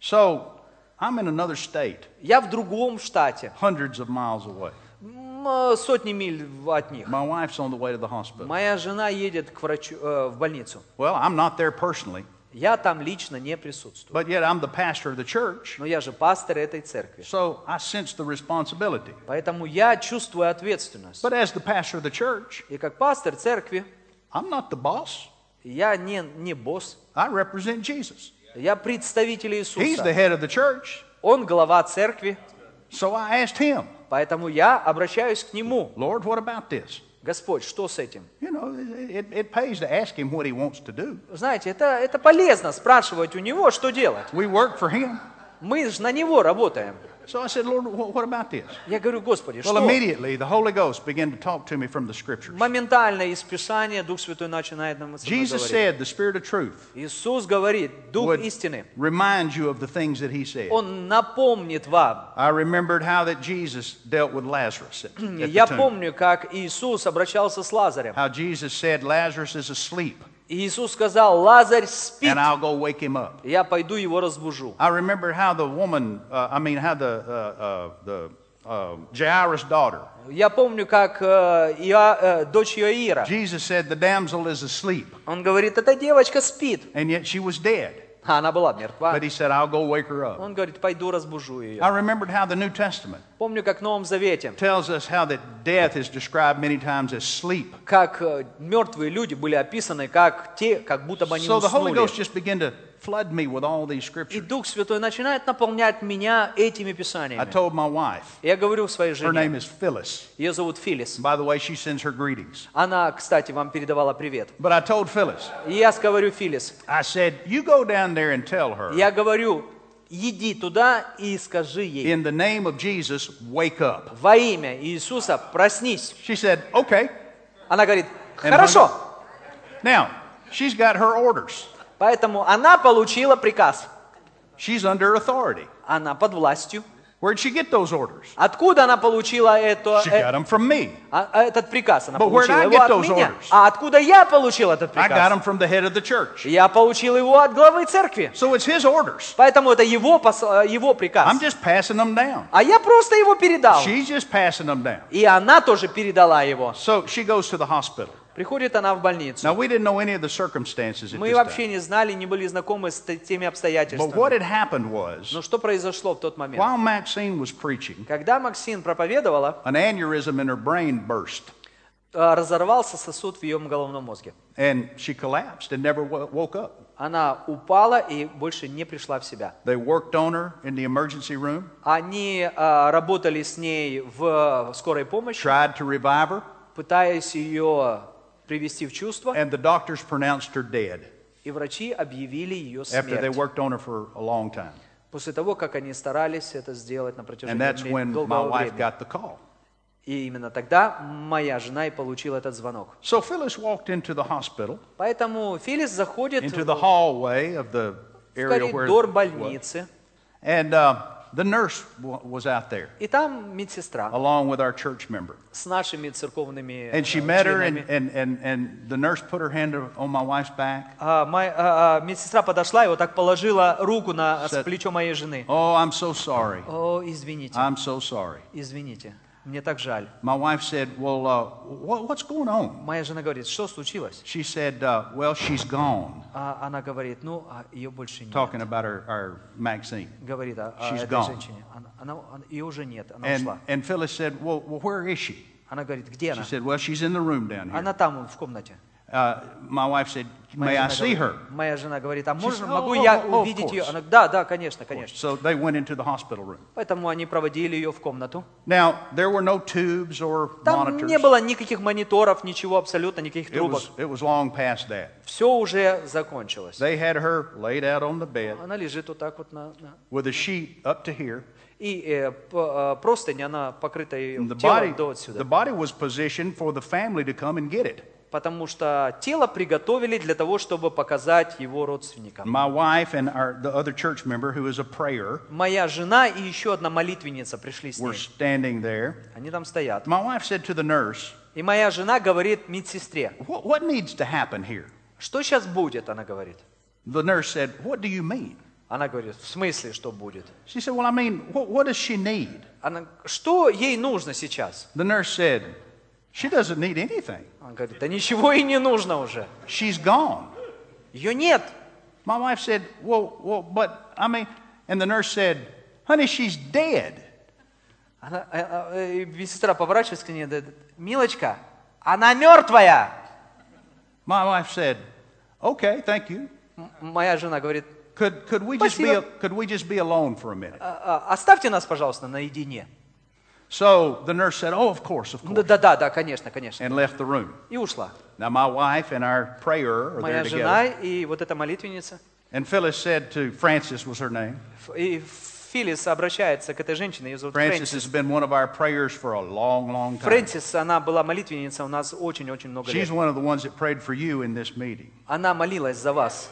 So I'm in another state, Я в другом штате, hundreds of miles away. м, э, сотни миль от них. My wife's on the way to the hospital. Моя жена едет к врачу, э, в больницу. Well, I'm not there personally, Я там лично не присутствую. but yet I'm the pastor of the church. Но я же пастор этой церкви. So I sense the responsibility. Поэтому я чувствую ответственность. But as the pastor of the church, И как пастор церкви, I'm not the boss. я не, не босс. I represent Jesus. Я представитель He's the Иисуса. head of the church. Он глава церкви. So I asked him, Поэтому я обращаюсь к Нему. Lord, what about this? Господь, что с этим? Знаете, это, это полезно спрашивать у Него, что делать. Мы же на Него работаем. So I said, Lord, what, what about this? Я говорю, Господи, Well, что? immediately the Holy Ghost began to talk to me from the scriptures. Моментально из Писания Дух Святой начинает нам со мной Jesus говорить. said, the Spirit of truth Иисус говорит, Дух would истины, remind you of the things that he said. Он напомнит вам. I remembered how that Jesus dealt with Lazarus at, at the Я tomb. помню, как Иисус обращался с Лазарем. How Jesus said, Lazarus is asleep, И Иисус сказал, Лазарь спит, and I'll go wake him up. я пойду его разбужу. I remember how the woman, uh, I mean, how the, uh, uh, the uh, Jairus' daughter, Я помню, как э, Иа- э, дочь Иоира, Jesus said, the damsel is asleep, он говорит, эта девочка спит, and yet she was dead. а она была мертва. But he said, I'll go wake her up. Он говорит, пойду разбужу ее. I remembered how the New Testament Помню, как в Новом Завете, tells us how that death is described many times as sleep. как э, мертвые люди были описаны, как те, как будто бы они So the Holy уснули. Ghost just began to flood me with all these И scriptures. Дух Святой начинает наполнять меня этими I писаниями. told my wife, Я говорю своей her name жене, is Phyllis. ее зовут Филис. By the way, she sends her greetings. Она, кстати, вам передавала привет. But I told Phyllis, И я говорю, Филис, I said, you go down there and tell her, я говорю, иди туда и скажи ей, in the name of Jesus, wake up. во имя Иисуса проснись. She said, okay. Она говорит, And хорошо. Now, she's got her orders. Поэтому она получила приказ. She's under authority. Она под властью. Where'd she get those orders? Откуда она получила это, She э, got them from me. а- а этот приказ? Она But where'd получила I его get от those меня. orders? А откуда я получил этот I got приказ? them from the head of the church. Я получил его от главы церкви. So it's his orders. Поэтому это его, пос- э, его приказ. I'm just passing them down. А я просто его передал. She's just passing them down. И она тоже передала его. So she goes to the hospital. Приходит она в больницу. Now, we didn't know any of the circumstances at Мы this вообще time. не знали, не были знакомы с теми But what обстоятельствами. had happened was, Но что произошло в тот момент? while Maxine was preaching, Когда Максим проповедовала, an aneurysm in her brain burst. э, разорвался сосуд в ее головном мозге. And she collapsed and never wo- woke up. Она упала и больше не пришла в себя. They worked on her in the emergency room, Они э, работали с ней в скорой помощи, tried to revive her, пытаясь ее привести в чувство, and the doctors pronounced her dead и врачи объявили ее after they смерть. worked on her for a long time. После того, как они старались это сделать на And протяжении that's вре- when my долгого wife времени. got the call. И именно тогда моя жена и получила этот звонок. So Phyllis walked into the hospital, Поэтому Филис заходит into в the hallway of the в area where. коридор больницы, And uh, the nurse was out there и там медсестра along with our church member. с нашими церковными And she э, met her, and, and, and, and the nurse put her hand on my wife's back. А, а, а, медсестра подошла и вот так положила руку на плечо моей жены. Oh, I'm so sorry. О, извините, I'm so sorry. извините, мне так жаль. My wife said, Well, uh, what, what's going on? Моя жена говорит, что случилось? She said, uh, Well, she's gone, А она говорит, ну, а ее больше нет. talking about her, our Maxine. Говорит о, о She's этой gone. женщине. Она, она- она- ее уже нет, она And, ушла. and Phyllis said, well, well, where is she? Она говорит, где She она? said, Well, she's in the room down here. Она там, в комнате. Uh, my wife said, May I жена see говорит- her? моя жена говорит, а можно, said, могу "Oh, я oh, oh, of увидеть ее? course. Она, да, да, конечно, конечно. So they went into the hospital room. Поэтому они проводили ее в комнату. Now, there were no tubes or Там monitors. не было никаких мониторов, ничего абсолютно, никаких It трубок. was, it was long past that. Все уже закончилось. They had her laid out on the bed Она лежит вот так вот на... на- with a sheet up to here. И э, п- э, простынь, она покрыта ее And the тело body, до the отсюда. body was positioned for the family to come and get it. Потому что тело приготовили для того, чтобы показать его родственникам. My wife and our, the other church member, who is a prayer, Моя жена и еще одна молитвенница пришли с were ней. standing there. Они там стоят. My wife said to the nurse, И моя жена говорит медсестре, what, what needs to happen here? что сейчас будет, она говорит. The nurse said, What do you mean? Она говорит, в смысле, что будет? She said, Well, I mean, what, what does she need? Она, что ей нужно сейчас? The nurse said, She doesn't need anything. Она говорит, да ничего ей не нужно уже. She's gone. Ее нет. My wife said, Well, well, but I mean, and the nurse said, Honey, she's dead. Она, э, э, э, медсестра поворачивается к ней, говорит, Милочка, она мертвая. My wife said, Okay, thank you. М- Моя жена говорит, Could, could, we just be, Спасибо. could we just be alone for a minute? «А, а, оставьте нас, пожалуйста, наедине. So the nurse said, Oh, of course, of Да, course, да, да, да, конечно, конечно. and left the room. И ушла. Now, my wife and our prayer are there Моя together. жена и вот эта молитвенница. And Phyllis said to Frances, was her name. Ф- И Филлис обращается к этой женщине, ее зовут Frances Фрэнсис. has been one of our prayers for a long, long time. Фрэнсис, она была молитвенница у нас очень-очень много She's лет. one of the ones that prayed for you in this meeting. Она молилась за вас,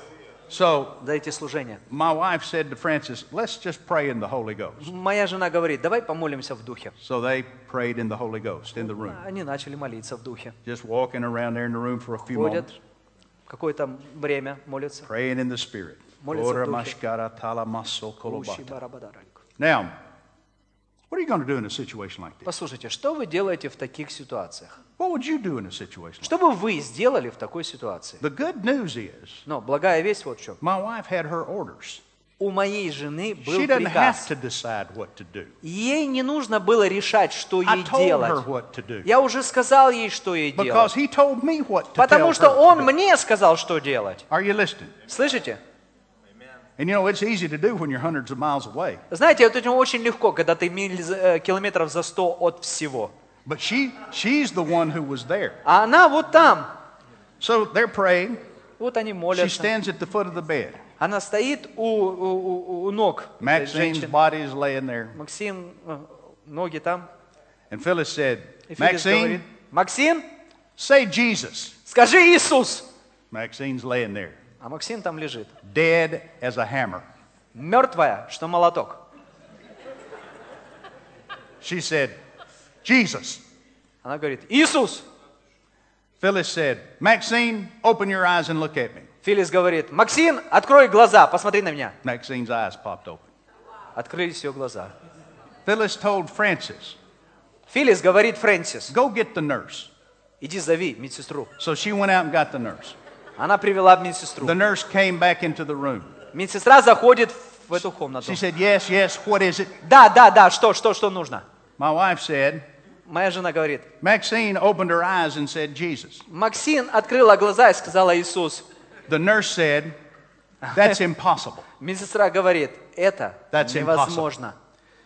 So за эти служения. my wife said to Frances, let's just pray in the Holy Ghost. Моя жена говорит, давай помолимся в духе. So they prayed in the Holy Ghost in the room, Они начали молиться в духе. just walking around there in the room for a few Ходят, moments, какое-то время молятся. praying in the Spirit. Молятся в духе. Now, what are you going to do in a situation like this? Послушайте, что вы делаете в таких ситуациях? What would you do in a situation like Что бы вы сделали в такой ситуации? this? The good news is, Но благая весть вот в чем. my wife had her orders. У моей жены был She doesn't have приказ. to decide what to do. Ей не нужно было решать, что I ей told her делать. what to do Я уже сказал ей, что ей because делать. he told me what to Потому tell что her он to do. мне сказал, что делать. Are you listening? Слышите? And you know, it's easy to do when you're hundreds of miles away. Знаете, это очень легко, когда ты миль за- э, километров за 100 от всего. But she, she's the one who was there. А она вот там. So they're praying. Вот они She молятся. stands at the foot of the bed. Она стоит у, у- у- у ног этой Maxine's женщины. body is laying there. Максим, э, ноги там. And Phyllis said, И Филипп говорит, Maxine, Максим, say Jesus. скажи Иисус. Maxine's laying there, А Максим там лежит. dead as a hammer. Мертвая, что молоток. She said, Jesus. Она говорит, Иисус. Phyllis said, Maxine, open your eyes and look at me. Филис говорит, Максим, открой глаза, посмотри на меня. Maxine's eyes popped open. Открылись ее глаза. Phyllis told Francis, Филис говорит Фрэнсис, go get the nurse. иди зови медсестру. So she went out and got the nurse. Она привела медсестру. The nurse came back into the room. Медсестра заходит в эту комнату. She said, yes, yes, what is it? Да, да, да, что, что, что нужно? My wife said, Моя жена говорит, Maxine opened her eyes and said, Jesus. Максим открыла глаза и сказала Иисус. The nurse said, that's impossible. Медсестра говорит, это That's невозможно.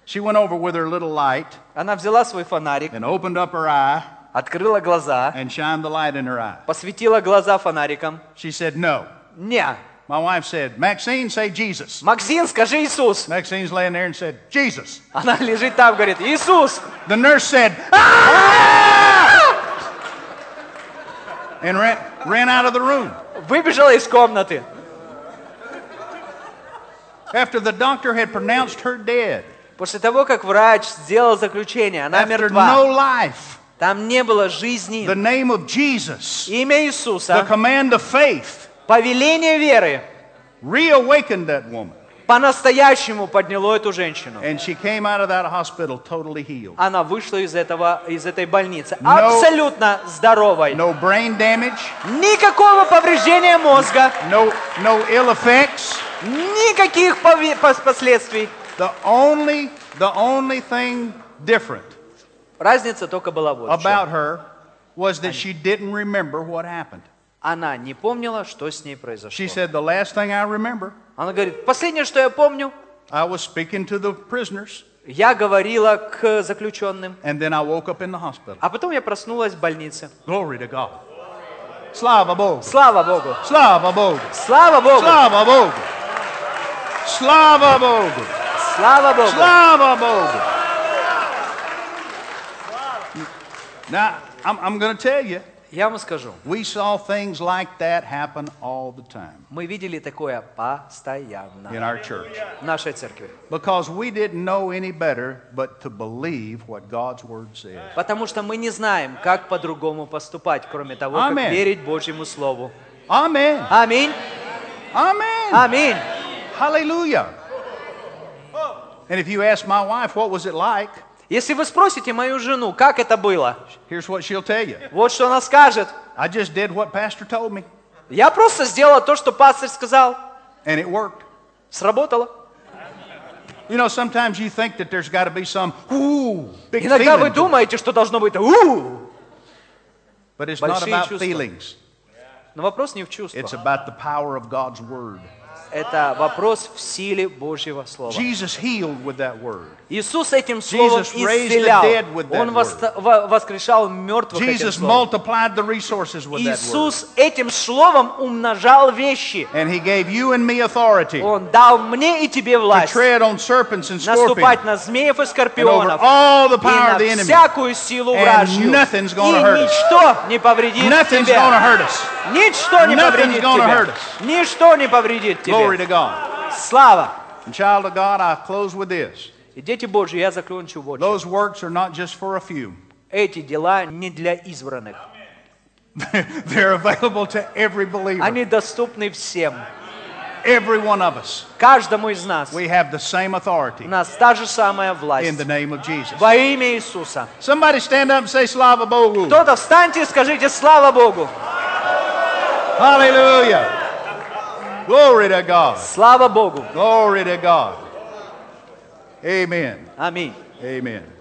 She went over with her little light Она взяла свой фонарик, and opened up her eye открыла глаза, and shined the light in her eye. посветила глаза фонариком. She said, no. Не. My wife said, Maxine, say Jesus. Максим, скажи Иисус. Maxine's laying there and said, Jesus. Она лежит там, говорит, Иисус. The nurse said, "Ah!" and ran, ran out of the room. Выбежала из комнаты. After the doctor had pronounced her dead, После того, как врач сделал заключение, она after мертва. no life, Там не было жизни. the name of Jesus, Имя the Иисуса, command of faith, Повеление веры, reawakened that woman. по-настоящему подняло эту женщину. And she came out of that hospital totally healed. Она вышла из, этого, из этой больницы No- абсолютно здоровой. No brain damage, Никакого повреждения мозга, no, no ill effects. никаких пове- пос- последствий. The only, the only thing different Разница только была вот в чем. about her was that she didn't remember what happened. Она не помнила, что с ней произошло. She said, The last thing I remember, Она говорит, последнее, что я помню, I was speaking to the prisoners, я говорила к заключенным, and then I woke up in the hospital. а потом я проснулась в больнице. Glory to God. Slava Bog. Слава Богу! Slava Bog. Слава Богу! Slava Bog. Slava Bog. Слава Богу! Slava Bog. Now, I'm, I'm going to tell you, Я вам скажу, we saw things like that happen all the time мы видели такое in постоянно our church в нашей церкви. because we didn't know any better but to believe what God's Word says. Потому что мы не знаем, как по-другому поступать, кроме того, как Аминь. верить Божьему Слову. Amen. Аминь! Amen. Аминь! Hallelujah. And if you ask my wife, what was it like? Если вы спросите мою жену, как это было, Here's what she'll tell you. вот что она скажет. I just did what Pastor told me, Я просто сделала то, что пастор сказал. and it worked. Сработало. You know, sometimes you think that there's got to be some ooh, big Иногда вы думаете, что должно быть «у». but it's not about чувства. feelings. Но вопрос не в It's чувствах. about the power of God's Word. Это вопрос в силе Божьего Слова. Jesus healed with that Word. Иисус этим словом Jesus raised the исцелял. dead with that Он воста- во- воскрешал мертвых этим Jesus словом. multiplied the resources with that Word. Иисус этим словом умножал вещи. And He gave you and me authority Он дал мне и тебе to власть tread on serpents and наступать scorpions на змеев и and over скорпионов all the и power of the на enemy. всякую силу And вражью. nothing's И gonna hurt us. ничто не повредит Nothing's тебе. going to hurt us. Ничто не Nothing's повредит gonna hurt тебе. us. Ничто не повредит Glory тебе. to God. Слава. And child of God, I close with this. И дети Божьи, я закончу вот чем. Those works are not just for a few. Эти дела не для избранных. They're available to every believer. Они доступны всем. Every one of us. Каждому из нас. We have the same authority У нас та же самая in власть. the name of Jesus. Во имя Иисуса. Somebody stand up and say Slava Bogu. Кто-то встаньте и скажите «Слава Богу». Hallelujah. Glory to God. Слава Богу. Glory to God. Amen. Amen. Amen.